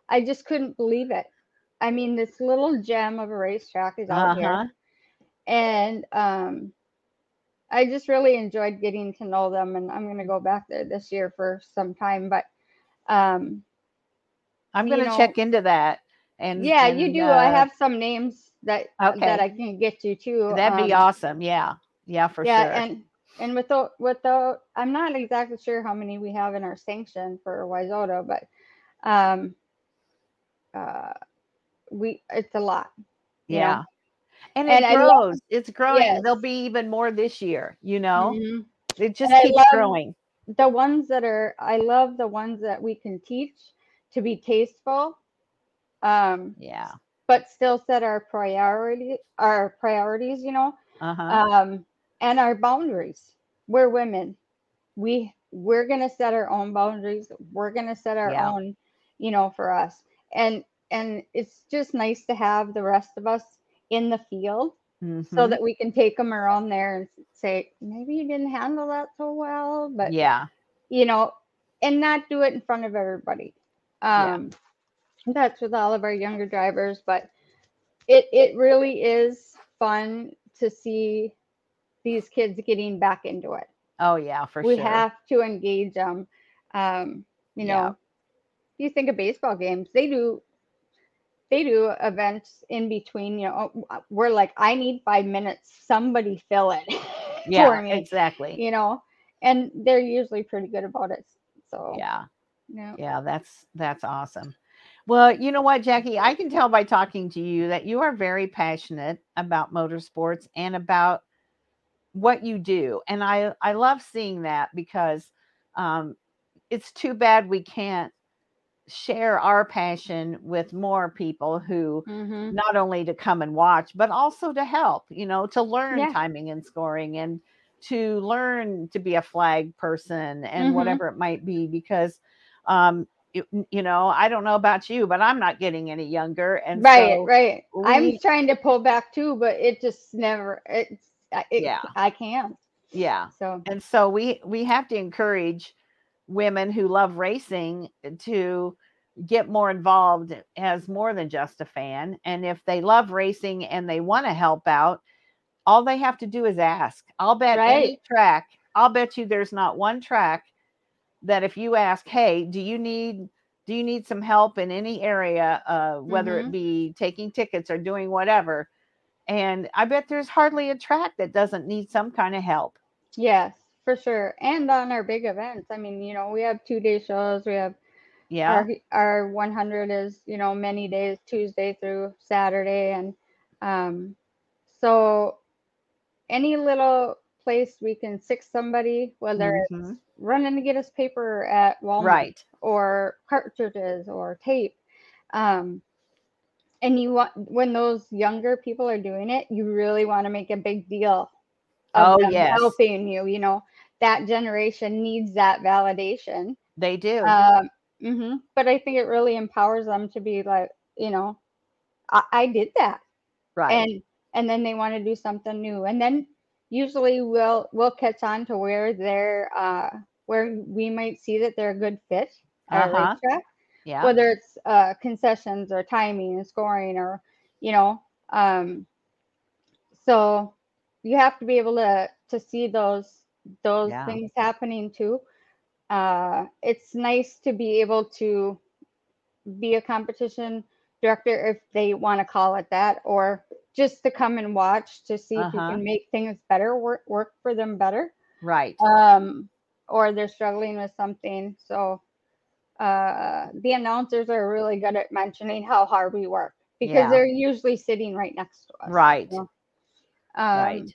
[SPEAKER 2] I just couldn't believe it. I mean, this little gem of a racetrack is out
[SPEAKER 1] uh-huh.
[SPEAKER 2] here, and um, I just really enjoyed getting to know them, and I'm gonna go back there this year for some time. But um,
[SPEAKER 1] I'm going to
[SPEAKER 2] know-
[SPEAKER 1] check into that. And
[SPEAKER 2] yeah, you
[SPEAKER 1] and,
[SPEAKER 2] do. I
[SPEAKER 1] uh,
[SPEAKER 2] have some names that
[SPEAKER 1] Okay.
[SPEAKER 2] that I can get you too.
[SPEAKER 1] That'd be
[SPEAKER 2] um,
[SPEAKER 1] awesome. Yeah. Yeah, for
[SPEAKER 2] yeah,
[SPEAKER 1] sure.
[SPEAKER 2] and and with the with the I'm not exactly sure how many we have in our sanction for WISSOTA, but um, uh, we it's a lot. Yeah. know?
[SPEAKER 1] And
[SPEAKER 2] And
[SPEAKER 1] it
[SPEAKER 2] love-
[SPEAKER 1] grows. it's growing.
[SPEAKER 2] Yes.
[SPEAKER 1] There'll be even more this year, you know?
[SPEAKER 2] Mhm.
[SPEAKER 1] It just
[SPEAKER 2] And
[SPEAKER 1] keeps growing.
[SPEAKER 2] the ones that are I love the ones that we can teach to be tasteful, um,
[SPEAKER 1] Yeah.
[SPEAKER 2] but still set our priority our priorities, you know,
[SPEAKER 1] Uh-huh.
[SPEAKER 2] um, and our boundaries. We're women. We we're gonna set our own boundaries. We're gonna set our
[SPEAKER 1] Yeah.
[SPEAKER 2] own, you know, for us. And and it's just nice to have the rest of us in the field so
[SPEAKER 1] Mhm.
[SPEAKER 2] that we can take them around there and say, maybe you didn't handle that so well, but
[SPEAKER 1] yeah.
[SPEAKER 2] you know, and not do it in front of everybody.
[SPEAKER 1] Yeah.
[SPEAKER 2] Um, That's with all of our younger drivers, but it it really is fun to see these kids getting back into it.
[SPEAKER 1] Oh yeah, for
[SPEAKER 2] we
[SPEAKER 1] sure.
[SPEAKER 2] We have to engage them. Um, you
[SPEAKER 1] Yeah.
[SPEAKER 2] know, you think of baseball games, they do they do events in between, you know, uh, we're like, I need five minutes, somebody fill it
[SPEAKER 1] yeah,
[SPEAKER 2] for me,
[SPEAKER 1] exactly.
[SPEAKER 2] you know, and they're usually pretty good about it. So
[SPEAKER 1] Yeah.
[SPEAKER 2] yeah.
[SPEAKER 1] Yeah, that's that's awesome. Well, you know what, Jackee, I can tell by talking to you that you are very passionate about motorsports and about what you do. And I I love seeing that because um it's too bad we can't share our passion with more people who
[SPEAKER 2] hmm
[SPEAKER 1] not only to come and watch but also to help, you know, to learn
[SPEAKER 2] Yeah.
[SPEAKER 1] timing and scoring and to learn to be a flag person and
[SPEAKER 2] Mhm.
[SPEAKER 1] whatever it might be because um you, you know i don't know about you but i'm not getting any younger and
[SPEAKER 2] Right,
[SPEAKER 1] so
[SPEAKER 2] right. I'm trying to pull back too, but it just never. It's it,
[SPEAKER 1] Yeah.
[SPEAKER 2] I can't.
[SPEAKER 1] yeah
[SPEAKER 2] So
[SPEAKER 1] and so we we have to encourage women who love racing to get more involved as more than just a fan. And if they love racing and they want to help out all they have to do is ask. I'll bet any track i'll bet you there's not one track that if you ask hey do you need do you need some help in any area uh, whether
[SPEAKER 2] Mhm.
[SPEAKER 1] it be taking tickets or doing whatever? And i bet there's hardly a track that doesn't need some kind of help.
[SPEAKER 2] Yes, for sure. And on our big events, I mean, you know, we have two day shows. We have
[SPEAKER 1] yeah
[SPEAKER 2] our our 100 is you know many days, Tuesday through Saturday, and um, so any little place we can stick somebody, whether it's
[SPEAKER 1] Mhm.
[SPEAKER 2] running to get us paper at Walmart,
[SPEAKER 1] right
[SPEAKER 2] or cartridges or tape. Um, and you want when those younger people are doing it, you really want to make a big deal of
[SPEAKER 1] Oh, yes.
[SPEAKER 2] helping you. You know, that generation needs that validation.
[SPEAKER 1] they do
[SPEAKER 2] Um, mhm. But I think it really empowers them to be like, you know, I, I did that,
[SPEAKER 1] right
[SPEAKER 2] and and then they want to do something new, and then usually we'll we'll catch on to where they're uh, where we might see that they're a good fit at
[SPEAKER 1] Uh-huh. yeah
[SPEAKER 2] whether it's uh, concessions or timing and scoring or you know um, so you have to be able to to see those those
[SPEAKER 1] Yeah.
[SPEAKER 2] things happening too uh, it's nice to be able to be a competition director if they want to call it that, or just to come and watch to see if you
[SPEAKER 1] Uh-huh.
[SPEAKER 2] can make things better, work work for them better.
[SPEAKER 1] Right.
[SPEAKER 2] Um, or they're struggling with something. So uh the announcers are really good at mentioning how hard we work because
[SPEAKER 1] Yeah.
[SPEAKER 2] they're usually sitting right next to us.
[SPEAKER 1] Right.
[SPEAKER 2] you know?
[SPEAKER 1] Right.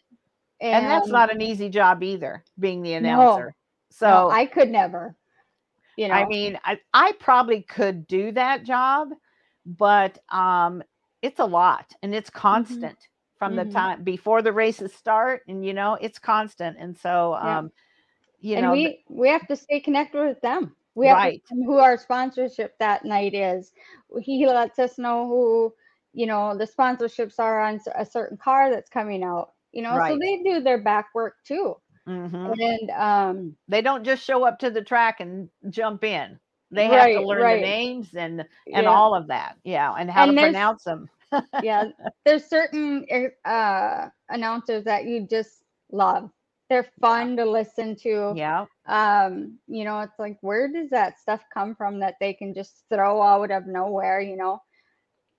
[SPEAKER 2] Um,
[SPEAKER 1] And, that's not an easy job either, being the
[SPEAKER 2] No.
[SPEAKER 1] announcer. So
[SPEAKER 2] no, I could never. You know,
[SPEAKER 1] I mean, I, I probably could do that job, but um, it's a lot and it's constant from the
[SPEAKER 2] Mhm.
[SPEAKER 1] time before the races start, and you know, it's constant. And so,
[SPEAKER 2] Yeah.
[SPEAKER 1] um, you
[SPEAKER 2] and
[SPEAKER 1] know,
[SPEAKER 2] we
[SPEAKER 1] th-
[SPEAKER 2] we have to stay connected with them. We have
[SPEAKER 1] Right.
[SPEAKER 2] to who our sponsorship that night is. He lets us know who you know the sponsorships are on a certain car that's coming out. You know, so they do their back work too.
[SPEAKER 1] mhm.
[SPEAKER 2] And um,
[SPEAKER 1] they don't just show up to the track and jump in. They have to learn
[SPEAKER 2] right.
[SPEAKER 1] the names and and
[SPEAKER 2] yeah,
[SPEAKER 1] all of that. Yeah, and how
[SPEAKER 2] And
[SPEAKER 1] to pronounce them.
[SPEAKER 2] yeah, there's certain uh, announcers that you just love. They're fun to listen to.
[SPEAKER 1] Yeah,
[SPEAKER 2] um you know it's like where does that stuff come from that they can just throw out of nowhere you know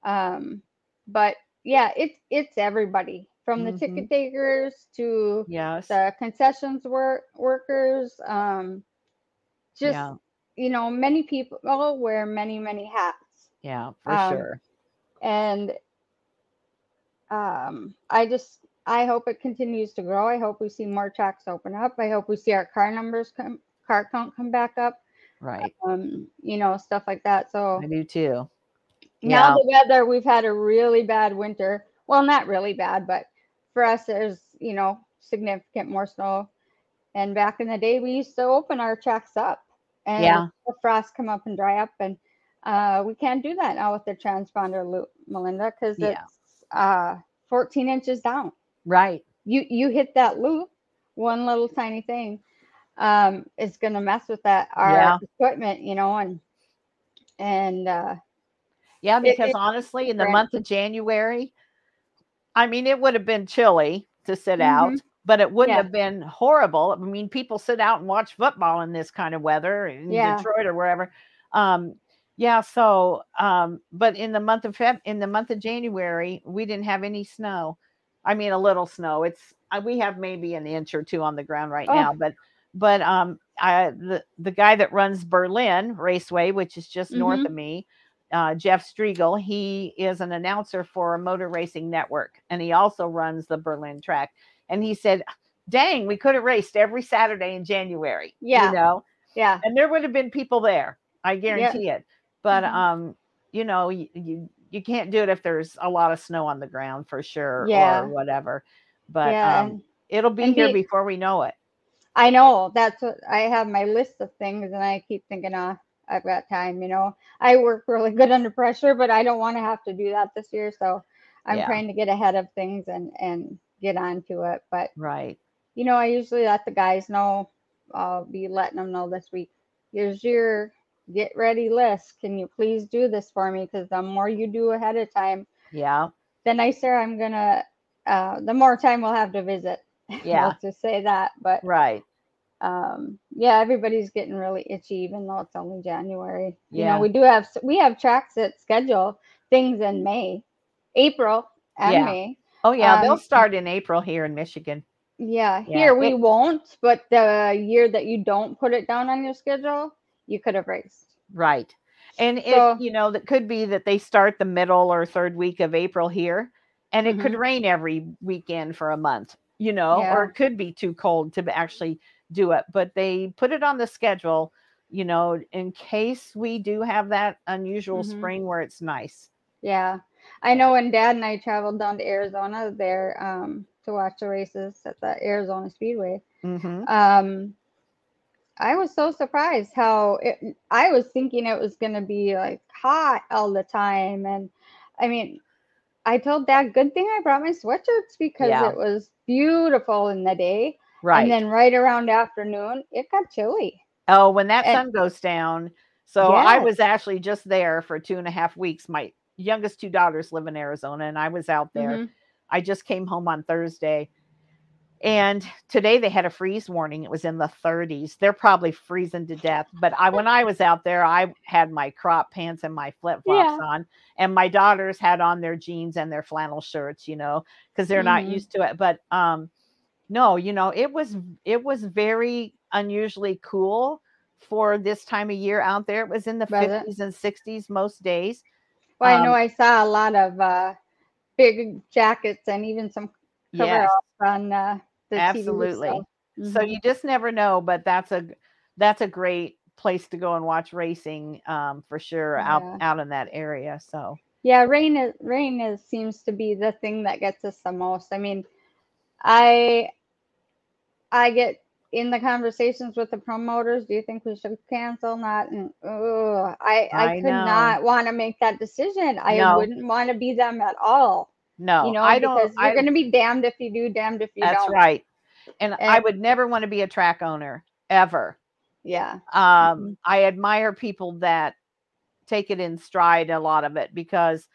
[SPEAKER 2] um but yeah it's it's everybody from the
[SPEAKER 1] Mhm.
[SPEAKER 2] ticket takers to
[SPEAKER 1] yes,
[SPEAKER 2] the concessions work workers um just
[SPEAKER 1] yeah,
[SPEAKER 2] you know many people wear many many hats.
[SPEAKER 1] Yeah, for
[SPEAKER 2] um,
[SPEAKER 1] sure.
[SPEAKER 2] and um i just i hope it continues to grow. I hope we see more tracks open up. I hope we see our car numbers come car count come back up
[SPEAKER 1] Right,
[SPEAKER 2] um you know stuff like that. So
[SPEAKER 1] I do too.
[SPEAKER 2] now the weather we've had a really bad winter. Well not really bad but for us there's you know significant more snow and back in the day we used to open our tracks up and
[SPEAKER 1] Yeah.
[SPEAKER 2] the frost come up and dry up and uh we can't do that now with the transponder loop melinda because
[SPEAKER 1] Yeah.
[SPEAKER 2] it's uh 14 inches down
[SPEAKER 1] Right.
[SPEAKER 2] you you hit that loop one little tiny thing um is going to mess with that our
[SPEAKER 1] Yeah.
[SPEAKER 2] equipment you know and and uh
[SPEAKER 1] Yeah, because
[SPEAKER 2] it-
[SPEAKER 1] honestly, in the month of January, I mean, it would have been chilly to sit out,
[SPEAKER 2] Mhm.
[SPEAKER 1] but it wouldn't
[SPEAKER 2] Yeah.
[SPEAKER 1] have been horrible. I mean, people sit out and watch football in this kind of weather in
[SPEAKER 2] Yeah.
[SPEAKER 1] Detroit or wherever. Um, yeah, so um, but in the month of Feb, in the month of January, we didn't have any snow. I mean, a little snow. It's we have maybe an inch or two on the ground right
[SPEAKER 2] Oh.
[SPEAKER 1] now, but but um, I the the guy that runs Berlin Raceway, which is just north
[SPEAKER 2] Mhm.
[SPEAKER 1] of me, uh, Jeff Striegle. He is an announcer for a motor racing network, and he also runs the Berlin track. And he said, "Dang, we could have raced every Saturday in January.
[SPEAKER 2] Yeah.
[SPEAKER 1] you know,
[SPEAKER 2] yeah
[SPEAKER 1] and there would have been people there. I guarantee it. But
[SPEAKER 2] Mhm.
[SPEAKER 1] um, you know, you, you you can't do it if there's a lot of snow on the ground for sure,
[SPEAKER 2] Yeah.
[SPEAKER 1] or whatever. But
[SPEAKER 2] yeah
[SPEAKER 1] um, it'll be
[SPEAKER 2] and
[SPEAKER 1] here
[SPEAKER 2] be-
[SPEAKER 1] before we know it.
[SPEAKER 2] i know that's what i have my list of things and i keep thinking uh i've got time you know i work really good under pressure but i don't want to have to do that this year so i'm
[SPEAKER 1] Yeah.
[SPEAKER 2] trying to get ahead of things and and get onto it but
[SPEAKER 1] Right.
[SPEAKER 2] you know i usually let the guys know i'll be letting them know this week here's your get ready list can you please do this for me because the more you do ahead of time
[SPEAKER 1] Yeah.
[SPEAKER 2] the nicer i'm gonna uh the more time we'll have to visit
[SPEAKER 1] Yeah.
[SPEAKER 2] let's just say that but
[SPEAKER 1] Right.
[SPEAKER 2] Um yeah everybody's getting really itchy even though it's only january you
[SPEAKER 1] Yeah.
[SPEAKER 2] know we do have we have tracks that schedule things in may april and
[SPEAKER 1] Yeah.
[SPEAKER 2] may
[SPEAKER 1] Oh yeah, they'll
[SPEAKER 2] Um,
[SPEAKER 1] start in April here in Michigan.
[SPEAKER 2] yeah
[SPEAKER 1] Yeah,
[SPEAKER 2] here we
[SPEAKER 1] it-
[SPEAKER 2] won't but the year that you don't put it down on your schedule you could have raced
[SPEAKER 1] Right. And it, you know, that could be that they start the middle or third week of April here, and it could
[SPEAKER 2] Mhm.
[SPEAKER 1] rain every weekend for a month, you know,
[SPEAKER 2] Yeah.
[SPEAKER 1] or it could be too cold to actually do it. But they put it on the schedule, you know, in case we do have that unusual
[SPEAKER 2] Mhm.
[SPEAKER 1] spring where it's nice.
[SPEAKER 2] yeah i know when dad and i traveled down to arizona there um to watch the races at the arizona speedway
[SPEAKER 1] hmm
[SPEAKER 2] um i was so surprised how it, i was thinking it was going to be like hot all the time and i mean i told dad good thing i brought my sweatshirts because
[SPEAKER 1] Yeah.
[SPEAKER 2] it was beautiful in the day
[SPEAKER 1] Right.
[SPEAKER 2] and then right around afternoon it got chilly
[SPEAKER 1] oh, when that
[SPEAKER 2] and-
[SPEAKER 1] sun goes down. So I was actually just there for two and a half weeks. My youngest two daughters live in Arizona, and I was out there.
[SPEAKER 2] Mhm.
[SPEAKER 1] I just came home on Thursday. And today they had a freeze warning. It was in the 30s. They're probably freezing to death. But I, when I was out there, I had my crop pants and my flip flops
[SPEAKER 2] Yeah.
[SPEAKER 1] on, and my daughters had on their jeans and their flannel shirts, you know, because they're not
[SPEAKER 2] Mhm.
[SPEAKER 1] used to it. But um, no, you know, it was it was very unusually cool for this time of year out there. It was in the 50s and 60s most days.
[SPEAKER 2] Well, I know
[SPEAKER 1] Um,
[SPEAKER 2] I saw a lot of uh, big jackets and even some cover
[SPEAKER 1] Yes.
[SPEAKER 2] on uh, the
[SPEAKER 1] Absolutely.
[SPEAKER 2] TV.
[SPEAKER 1] So you just never know, but that's a that's a great place to go and watch racing um, for sure out out in that area. So
[SPEAKER 2] Yeah, rain is rain is seems to be the thing that gets us the most. I mean, I I get in the conversations with the promoters. Do you think we should cancel? Not, and oh, I I,
[SPEAKER 1] I
[SPEAKER 2] could
[SPEAKER 1] know.
[SPEAKER 2] not want to make that decision. I
[SPEAKER 1] No.
[SPEAKER 2] wouldn't want to be them at all.
[SPEAKER 1] no,
[SPEAKER 2] you know,
[SPEAKER 1] I don't.
[SPEAKER 2] because you're going to be damned if you do, damned if you
[SPEAKER 1] that's
[SPEAKER 2] don't.
[SPEAKER 1] That's right. And, I would never want to be a track owner ever.
[SPEAKER 2] Yeah,
[SPEAKER 1] Um,
[SPEAKER 2] Mhm.
[SPEAKER 1] I admire people that take it in stride a lot of it because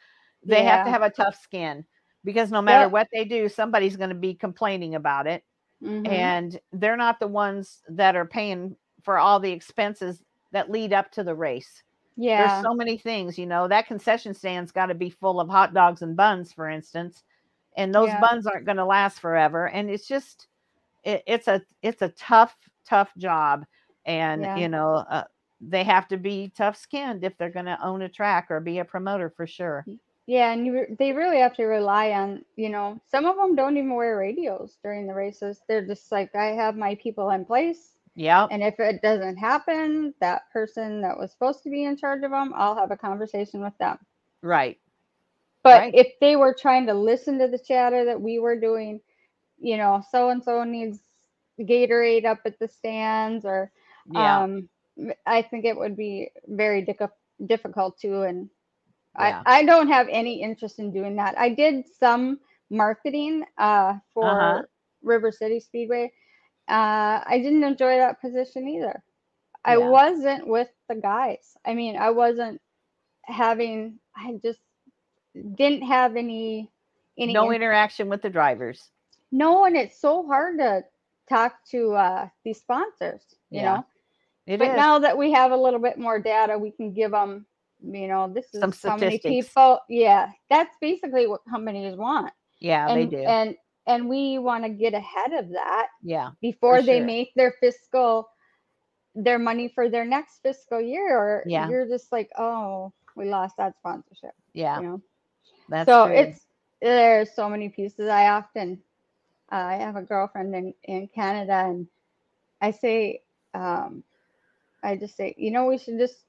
[SPEAKER 1] they have to have a tough skin. Because no matter
[SPEAKER 2] Yep.
[SPEAKER 1] what they do, somebody's going to be complaining about it.
[SPEAKER 2] Mhm.
[SPEAKER 1] and they're not the ones that are paying for all the expenses that lead up to the race.
[SPEAKER 2] yeah,
[SPEAKER 1] There's so many things, you know, that concession stand's got to be full of hot dogs and buns, for instance, and those
[SPEAKER 2] Yeah.
[SPEAKER 1] buns aren't going to last forever. And it's just, it, it's a, it's a tough, tough job, and
[SPEAKER 2] Yeah.
[SPEAKER 1] you know, uh, they have to be tough skinned if they're going to own a track or be a promoter for sure.
[SPEAKER 2] Yeah, and you, they really have to rely on, you know, some of them don't even wear radios during the races. They're just like, I have my people in place.
[SPEAKER 1] Yeah,
[SPEAKER 2] And if it doesn't happen, that person that was supposed to be in charge of them, I'll have a conversation with them.
[SPEAKER 1] right.
[SPEAKER 2] But
[SPEAKER 1] Right.
[SPEAKER 2] if they were trying to listen to the chatter that we were doing, you know, so and so needs Gatorade up at the stands, or
[SPEAKER 1] Yeah,
[SPEAKER 2] um, I think it would be very dic- difficult too. And
[SPEAKER 1] Yeah.
[SPEAKER 2] I, I don't have any interest in doing that. I did some marketing uh, for
[SPEAKER 1] Uh-huh.
[SPEAKER 2] River City Speedway. Uh, I didn't enjoy that position either. I
[SPEAKER 1] Yeah.
[SPEAKER 2] wasn't with the guys. I mean, I wasn't having. I just didn't have any any
[SPEAKER 1] no
[SPEAKER 2] in-
[SPEAKER 1] interaction with the drivers.
[SPEAKER 2] no, and it's so hard to talk to uh, these sponsors. You
[SPEAKER 1] Yeah,
[SPEAKER 2] know,
[SPEAKER 1] It
[SPEAKER 2] but
[SPEAKER 1] is.
[SPEAKER 2] now that we have a little bit more data, we can give them, you know, this is
[SPEAKER 1] Some
[SPEAKER 2] how many
[SPEAKER 1] statistics.
[SPEAKER 2] people. Yeah, that's basically what companies want,
[SPEAKER 1] yeah,
[SPEAKER 2] and
[SPEAKER 1] they do.
[SPEAKER 2] and and we want to get ahead of that
[SPEAKER 1] yeah,
[SPEAKER 2] before they
[SPEAKER 1] sure.
[SPEAKER 2] make their fiscal, their money for their next fiscal year. Or
[SPEAKER 1] Yeah.
[SPEAKER 2] you're just like, oh, we lost that sponsorship.
[SPEAKER 1] yeah.
[SPEAKER 2] You know,
[SPEAKER 1] That's
[SPEAKER 2] so
[SPEAKER 1] true.
[SPEAKER 2] it's there's so many pieces. I often, uh, I have a girlfriend in in Canada, and I say, um, I just say, you know, we should just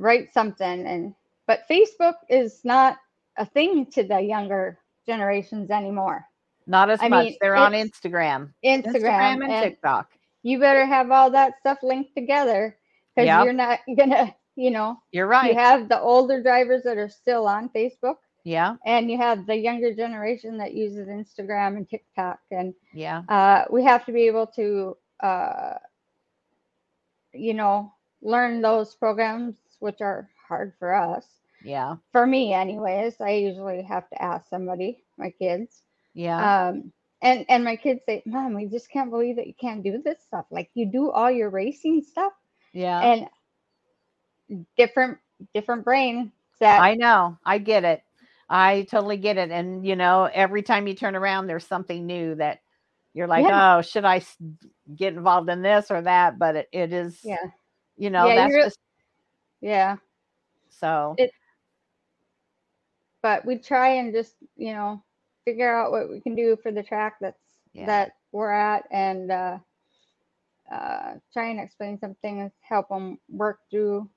[SPEAKER 2] write something. And but Facebook is not a thing to the younger generations anymore.
[SPEAKER 1] not as
[SPEAKER 2] I
[SPEAKER 1] much.
[SPEAKER 2] mean,
[SPEAKER 1] They're on
[SPEAKER 2] it's
[SPEAKER 1] Instagram,
[SPEAKER 2] Instagram,
[SPEAKER 1] and,
[SPEAKER 2] and
[SPEAKER 1] TikTok.
[SPEAKER 2] you better have all that stuff linked together because
[SPEAKER 1] Yep.
[SPEAKER 2] you're not gonna, you know,
[SPEAKER 1] You're right.
[SPEAKER 2] you have the older drivers that are still on Facebook.
[SPEAKER 1] yeah,
[SPEAKER 2] and you have the younger generation that uses Instagram and TikTok, and
[SPEAKER 1] yeah,
[SPEAKER 2] uh, we have to be able to, uh, you know, learn those programs, which are hard for us.
[SPEAKER 1] yeah,
[SPEAKER 2] For me, anyways, I usually have to ask somebody, my kids,
[SPEAKER 1] yeah,
[SPEAKER 2] um, and and my kids say, "Mom, we just can't believe that you can't do this stuff. Like you do all your racing stuff,
[SPEAKER 1] yeah.
[SPEAKER 2] and different different brain set.
[SPEAKER 1] I know. I get it. I totally get it. And you know, every time you turn around, there's something new that you're like,
[SPEAKER 2] Yeah.
[SPEAKER 1] oh, should I get involved in this or that? But it, it is,
[SPEAKER 2] yeah,
[SPEAKER 1] you know,
[SPEAKER 2] Yeah,
[SPEAKER 1] that's just
[SPEAKER 2] yeah.
[SPEAKER 1] so.
[SPEAKER 2] It- but we try and just you know figure out what we can do for the track that's
[SPEAKER 1] Yeah.
[SPEAKER 2] that we're at and uh, uh, try and explain some things, help them work through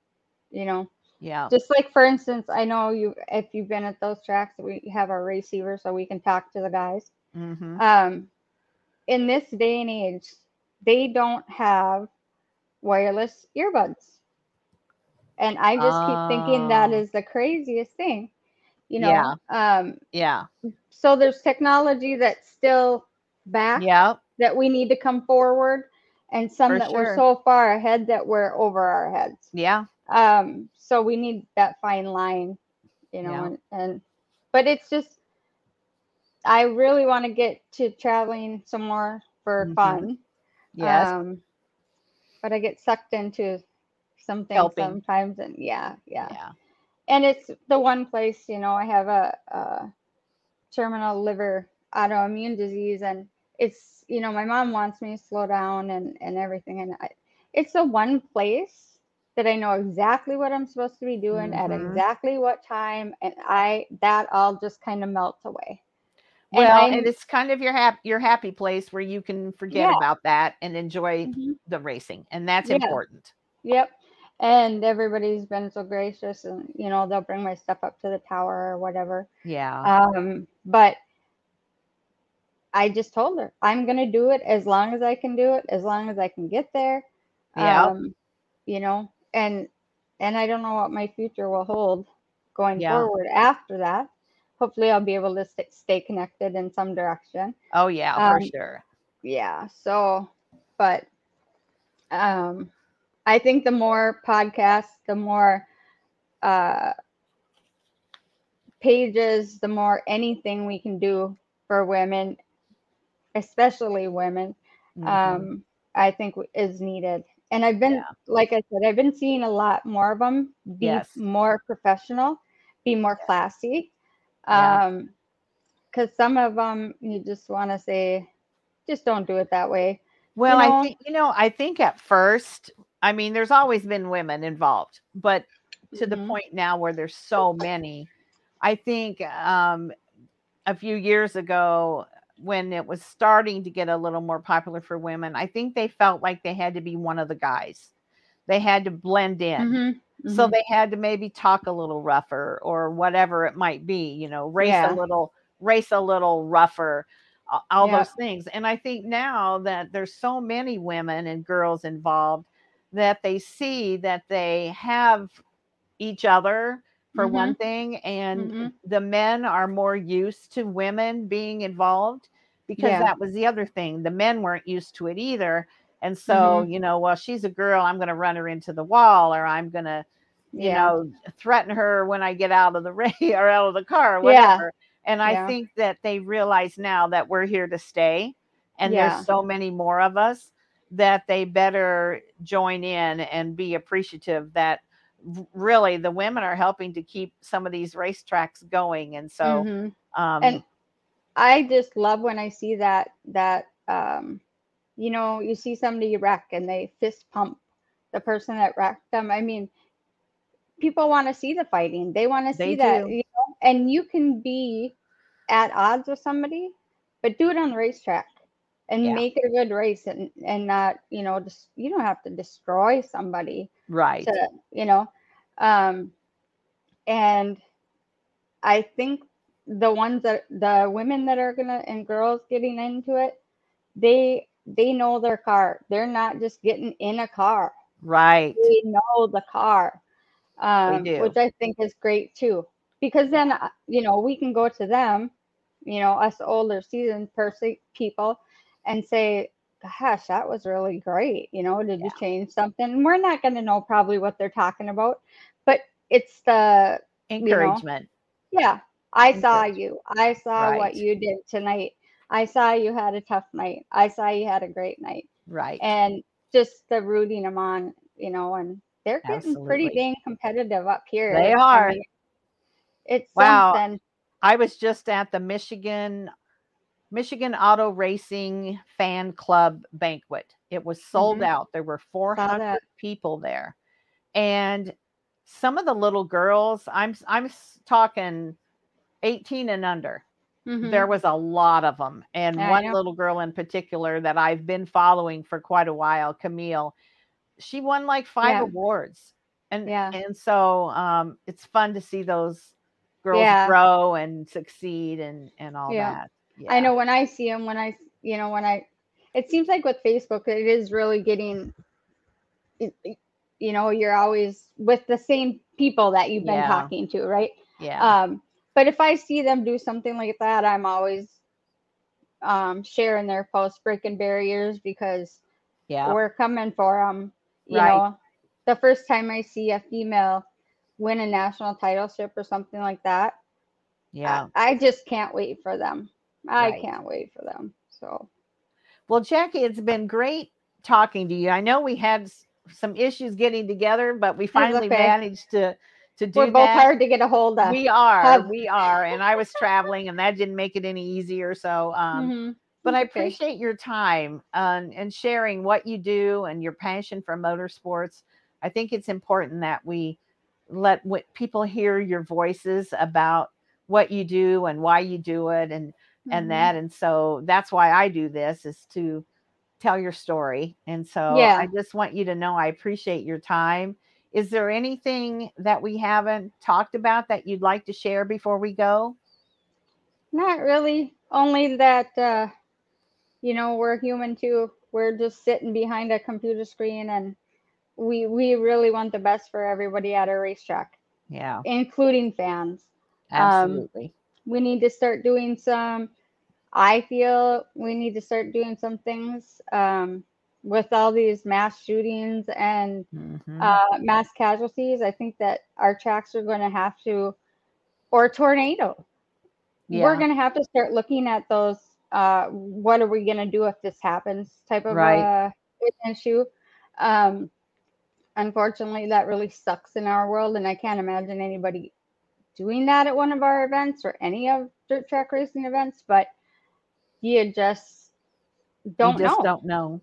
[SPEAKER 2] you know
[SPEAKER 1] yeah,
[SPEAKER 2] just like for instance i know you if you've been at those tracks we have our receiver so we can talk to the guys
[SPEAKER 1] hmm
[SPEAKER 2] um, in this day and age they don't have wireless earbuds and i just keep thinking that
[SPEAKER 1] Oh.
[SPEAKER 2] the craziest thing you know
[SPEAKER 1] Yeah.
[SPEAKER 2] um
[SPEAKER 1] yeah,
[SPEAKER 2] so there's technology that's still back
[SPEAKER 1] yeah,
[SPEAKER 2] that we need to come forward and some
[SPEAKER 1] For
[SPEAKER 2] that
[SPEAKER 1] sure.
[SPEAKER 2] we're so far ahead that we're over our heads
[SPEAKER 1] yeah,
[SPEAKER 2] um so we need that fine line you know
[SPEAKER 1] Yeah.
[SPEAKER 2] and, and but it's just I really want to get to traveling some more for
[SPEAKER 1] Mhm.
[SPEAKER 2] fun.
[SPEAKER 1] Yes.
[SPEAKER 2] Um, but I get sucked into some things
[SPEAKER 1] Helping.
[SPEAKER 2] sometimes, and yeah, yeah,
[SPEAKER 1] yeah.
[SPEAKER 2] And it's the one place, you know, I have a, a terminal liver autoimmune disease, and it's, you know, my mom wants me to slow down and and everything, and I, it's the one place that I know exactly what I'm supposed to be doing at
[SPEAKER 1] Mhm.
[SPEAKER 2] exactly what time, and I that all just kind of melts away. And
[SPEAKER 1] Well,
[SPEAKER 2] I'm-
[SPEAKER 1] and it's kind of your happy your happy place where you can forget
[SPEAKER 2] Yeah.
[SPEAKER 1] about that and enjoy
[SPEAKER 2] Mhm.
[SPEAKER 1] the racing, and that's
[SPEAKER 2] Yeah.
[SPEAKER 1] important.
[SPEAKER 2] Yep. And everybody's been so gracious and you know, they'll bring my stuff up to the tower or whatever.
[SPEAKER 1] Yeah.
[SPEAKER 2] Um, but I just told her I'm gonna do it as long as I can do it, as long as I can get there.
[SPEAKER 1] Yeah.
[SPEAKER 2] Um, you know, and and I don't know what my future will hold going
[SPEAKER 1] Yeah.
[SPEAKER 2] forward after that. Hopefully I'll be able to st- stay connected in some direction.
[SPEAKER 1] oh yeah, for
[SPEAKER 2] um,
[SPEAKER 1] sure.
[SPEAKER 2] yeah so but um i think the more podcasts the more uh pages the more anything we can do for women especially women
[SPEAKER 1] Mhm.
[SPEAKER 2] um i think is needed and i've been
[SPEAKER 1] Yeah.
[SPEAKER 2] like i said i've been seeing a lot more of them be
[SPEAKER 1] Yes.
[SPEAKER 2] more professional be more classy
[SPEAKER 1] Yeah.
[SPEAKER 2] um because some of them you just want to say just don't do it that way
[SPEAKER 1] Well,
[SPEAKER 2] know-
[SPEAKER 1] I think you know, I think at first, I mean, there's always been women involved, but to the
[SPEAKER 2] Mhm.
[SPEAKER 1] point now where there's so many, I think um, a few years ago when it was starting to get a little more popular for women, I think they felt like they had to be one of the guys. They had to blend in.
[SPEAKER 2] Mhm,
[SPEAKER 1] So
[SPEAKER 2] mhm.
[SPEAKER 1] they had to maybe talk a little rougher or whatever it might be, you know, race
[SPEAKER 2] Yeah.
[SPEAKER 1] a little, race a little rougher, all
[SPEAKER 2] Yeah.
[SPEAKER 1] those things. And I think now that there's so many women and girls involved that they see that they have each other for one thing and
[SPEAKER 2] Mhm.
[SPEAKER 1] the men are more used to women being involved because
[SPEAKER 2] Yeah.
[SPEAKER 1] that was the other thing the men weren't used to it either and so
[SPEAKER 2] Mhm.
[SPEAKER 1] you know well she's a girl i'm going to run her into the wall or i'm going to you
[SPEAKER 2] Yeah.
[SPEAKER 1] know threaten her when i get out of the ray or out of the car or
[SPEAKER 2] Yeah.
[SPEAKER 1] whatever and i think that they realize now that we're here to stay and there's so many more of us that they better join in and be appreciative that really the women are helping to keep some of these racetracks going and so
[SPEAKER 2] Mhm.
[SPEAKER 1] um
[SPEAKER 2] and I just love when I see that that um you know you see somebody wreck and they fist pump the person that wrecked them. I mean, people want to see the fighting. They want to see that, you know, and you can be at odds with somebody, but do it on the racetrack and
[SPEAKER 1] Yeah.
[SPEAKER 2] make it a good race and and not, you know, just you don't have to destroy somebody
[SPEAKER 1] right.
[SPEAKER 2] to you know um and i think the ones that the women that are gonna and girls getting into it they they know their car. They're not just getting in a car.
[SPEAKER 1] Right.
[SPEAKER 2] They know the car um which i think is great too because then uh, you know we can go to them you know us older seasoned person people and say gosh that was really great you know did you change something and we're not going to know probably what they're talking about but it's the
[SPEAKER 1] encouragement
[SPEAKER 2] yeah i saw you i saw
[SPEAKER 1] Right.
[SPEAKER 2] what you did tonight i saw you had a tough night i saw you had a great night
[SPEAKER 1] right
[SPEAKER 2] and just the rooting them on you know and they're getting pretty
[SPEAKER 1] Absolutely.
[SPEAKER 2] dang competitive up here
[SPEAKER 1] They
[SPEAKER 2] I
[SPEAKER 1] are.
[SPEAKER 2] mean, it's
[SPEAKER 1] Wow.
[SPEAKER 2] something
[SPEAKER 1] I was just at the Michigan Michigan Auto Racing Fan Club banquet. It was sold
[SPEAKER 2] Mhm.
[SPEAKER 1] out. There were 400 people there. And some of the little girls, I'm I'm talking 18 and under.
[SPEAKER 2] Mhm.
[SPEAKER 1] There was a lot of them. And
[SPEAKER 2] I
[SPEAKER 1] one
[SPEAKER 2] know.
[SPEAKER 1] little girl in particular that I've been following for quite a while, Camille, she won like five
[SPEAKER 2] Yeah.
[SPEAKER 1] awards. And
[SPEAKER 2] Yeah.
[SPEAKER 1] and so um it's fun to see those girls
[SPEAKER 2] Yeah.
[SPEAKER 1] grow and succeed and and all
[SPEAKER 2] Yeah.
[SPEAKER 1] that.
[SPEAKER 2] I know when I see them, when I, you know, when I, it seems like with Facebook, it is really getting, you know, you're always with the same people that you've been
[SPEAKER 1] Yeah.
[SPEAKER 2] talking to, right?
[SPEAKER 1] Yeah.
[SPEAKER 2] Um, but if I see them do something like that, I'm always um, sharing their posts, breaking barriers because
[SPEAKER 1] yeah.
[SPEAKER 2] we're coming for them. You
[SPEAKER 1] Right.
[SPEAKER 2] know, the first time I see a female win a national titleship or something like that,
[SPEAKER 1] Yeah.
[SPEAKER 2] I, I just can't wait for them. I
[SPEAKER 1] Right.
[SPEAKER 2] can't wait for them. So
[SPEAKER 1] Well, Jackee, it's been great talking to you. I know we had some issues getting together, but we finally
[SPEAKER 2] okay.
[SPEAKER 1] managed to to do
[SPEAKER 2] we're both
[SPEAKER 1] that.
[SPEAKER 2] hard to get a hold of.
[SPEAKER 1] We are, we are, and I was traveling, and that didn't make it any easier. So, um,
[SPEAKER 2] Mhm.
[SPEAKER 1] but I appreciate your time and, and sharing what you do and your passion for motorsports. I think it's important that we let w- people hear your voices about what you do and why you do it and and
[SPEAKER 2] Mhm.
[SPEAKER 1] that and so that's why I do this is to tell your story and so
[SPEAKER 2] Yeah.
[SPEAKER 1] I just want you to know I appreciate your time. Is there anything that we haven't talked about that you'd like to share before we go?
[SPEAKER 2] Not really. Only that uh, you know we're human too. We're just sitting behind a computer screen, and we we really want the best for everybody at a racetrack,
[SPEAKER 1] Yeah,
[SPEAKER 2] including fans. Um,
[SPEAKER 1] absolutely.
[SPEAKER 2] We need to start doing some i feel we need to start doing some things um, with all these mass shootings and
[SPEAKER 1] Mhm.
[SPEAKER 2] uh, mass casualties i think that our tracks are going to have to or tornado we're going to have to start looking at those uh, what are we going to do if this happens type of
[SPEAKER 1] Right.
[SPEAKER 2] uh, issue um, unfortunately that really sucks in our world and i can't imagine anybody doing that at one of our events or any of dirt track racing events but you just don't
[SPEAKER 1] you just
[SPEAKER 2] know
[SPEAKER 1] don't know.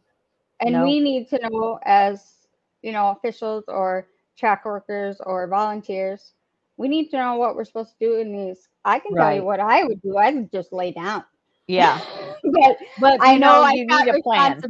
[SPEAKER 2] and
[SPEAKER 1] no.
[SPEAKER 2] we need to know as you know officials or track workers or volunteers we need to know what we're supposed to do in these i can tell you what i would do i would just lay down
[SPEAKER 1] Yeah,
[SPEAKER 2] but
[SPEAKER 1] but
[SPEAKER 2] i know,
[SPEAKER 1] know,
[SPEAKER 2] i
[SPEAKER 1] need a plan.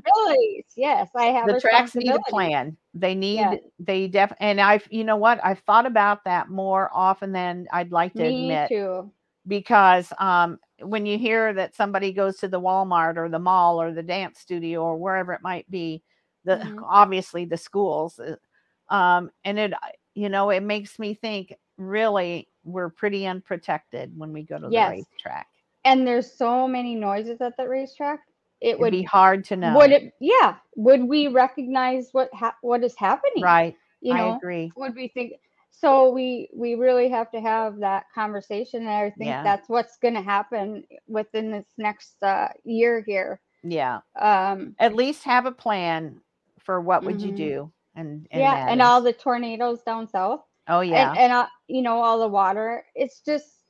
[SPEAKER 2] yes i have
[SPEAKER 1] the tracks need a plan they need
[SPEAKER 2] Yeah.
[SPEAKER 1] they def and i've you know what i've thought about that more often than i'd like to
[SPEAKER 2] me
[SPEAKER 1] admit
[SPEAKER 2] too
[SPEAKER 1] because um when you hear that somebody goes to the walmart or the mall or the dance studio or wherever it might be the
[SPEAKER 2] Mhm.
[SPEAKER 1] obviously the schools uh, um and it you know it makes me think really we're pretty unprotected when we go to the
[SPEAKER 2] Yes.
[SPEAKER 1] racetrack
[SPEAKER 2] and there's so many noises at the racetrack it
[SPEAKER 1] it'd
[SPEAKER 2] would
[SPEAKER 1] be hard to know.
[SPEAKER 2] would it yeah would we recognize what ha- what is happening?
[SPEAKER 1] Right.
[SPEAKER 2] You
[SPEAKER 1] i
[SPEAKER 2] know
[SPEAKER 1] agree.
[SPEAKER 2] would we think so we we really have to have that conversation and i think
[SPEAKER 1] Yeah.
[SPEAKER 2] that's what's going to happen within this next uh, year here.
[SPEAKER 1] Yeah.
[SPEAKER 2] Um
[SPEAKER 1] at least have a plan for what would you
[SPEAKER 2] Mhm.
[SPEAKER 1] do and, and
[SPEAKER 2] yeah and
[SPEAKER 1] is-
[SPEAKER 2] all the tornadoes down south.
[SPEAKER 1] Oh yeah.
[SPEAKER 2] and, and uh, you know all the water it's just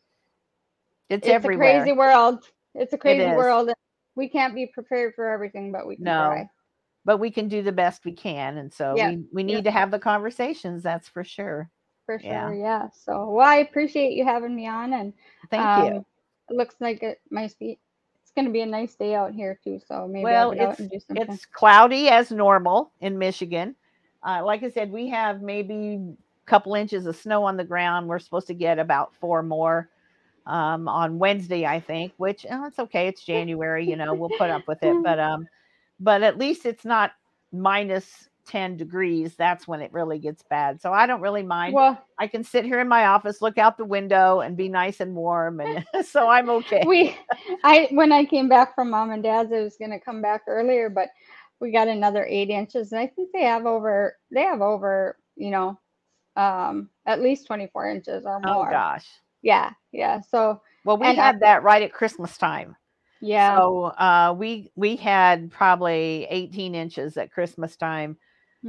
[SPEAKER 1] it's,
[SPEAKER 2] it's
[SPEAKER 1] everywhere.
[SPEAKER 2] a crazy world. It's a crazy
[SPEAKER 1] is.
[SPEAKER 2] world we can't be prepared for everything but we can
[SPEAKER 1] No.
[SPEAKER 2] try.
[SPEAKER 1] But we can do the best we can and so
[SPEAKER 2] Yeah,
[SPEAKER 1] we, we need
[SPEAKER 2] yeah.
[SPEAKER 1] to have the conversations that's for sure.
[SPEAKER 2] For sure
[SPEAKER 1] Yeah.
[SPEAKER 2] yeah, so well i appreciate you having me on and
[SPEAKER 1] thank you.
[SPEAKER 2] um, it looks like it might be it's going to be a nice day out here too so maybe
[SPEAKER 1] well
[SPEAKER 2] i'll get out
[SPEAKER 1] it's
[SPEAKER 2] and do something.
[SPEAKER 1] it's cloudy as normal in michigan. Uh, like i said we have maybe a couple inches of snow on the ground. We're supposed to get about four more um, on wednesday i think which oh, it's okay it's january you know we'll put up with it but um but at least it's not minus 10 degrees that's when it really gets bad so i don't really mind
[SPEAKER 2] well
[SPEAKER 1] I can sit here in my office, look out the window, and be nice and warm, and so I'm okay.
[SPEAKER 2] we i when i came back from mom and dad's i was going to come back earlier but we got another eight inches and i think they have over they have over you know um at least 24 inches or more.
[SPEAKER 1] Oh
[SPEAKER 2] more
[SPEAKER 1] gosh.
[SPEAKER 2] Yeah yeah so
[SPEAKER 1] Well, we
[SPEAKER 2] And I-
[SPEAKER 1] had that right at Christmas time.
[SPEAKER 2] yeah
[SPEAKER 1] So uh, we we had probably 18 inches at Christmas time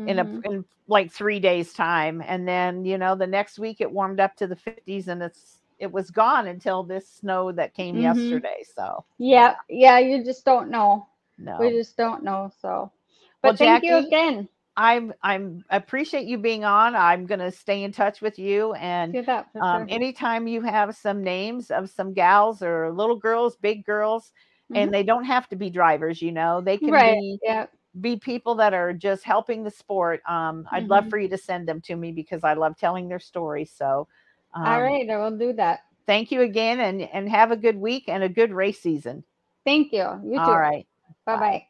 [SPEAKER 1] in a
[SPEAKER 2] mhm.
[SPEAKER 1] in like three days time, and then you know the next week it warmed up to the 50s, and it's it was gone until this snow that came
[SPEAKER 2] Mhm.
[SPEAKER 1] yesterday. So
[SPEAKER 2] yeah yeah you just don't know
[SPEAKER 1] no.
[SPEAKER 2] we just don't know so
[SPEAKER 1] Well,
[SPEAKER 2] but thank you again
[SPEAKER 1] I'm I'm appreciate you being on. I'm gonna stay in touch with you and
[SPEAKER 2] that
[SPEAKER 1] um,
[SPEAKER 2] sure.
[SPEAKER 1] anytime you have some names of some gals or little girls, big girls,
[SPEAKER 2] Mhm.
[SPEAKER 1] and they don't have to be drivers, you know, they can
[SPEAKER 2] right
[SPEAKER 1] be
[SPEAKER 2] yeah
[SPEAKER 1] be people that are just helping the sport. Um, I'd love
[SPEAKER 2] Mhm.
[SPEAKER 1] for you to send them to me because I love telling their stories. So, um,
[SPEAKER 2] all right i will do that
[SPEAKER 1] thank you again, and and have a good week and a good race season.
[SPEAKER 2] thank you you too
[SPEAKER 1] All right.
[SPEAKER 2] bye
[SPEAKER 1] bye.
[SPEAKER 2] bye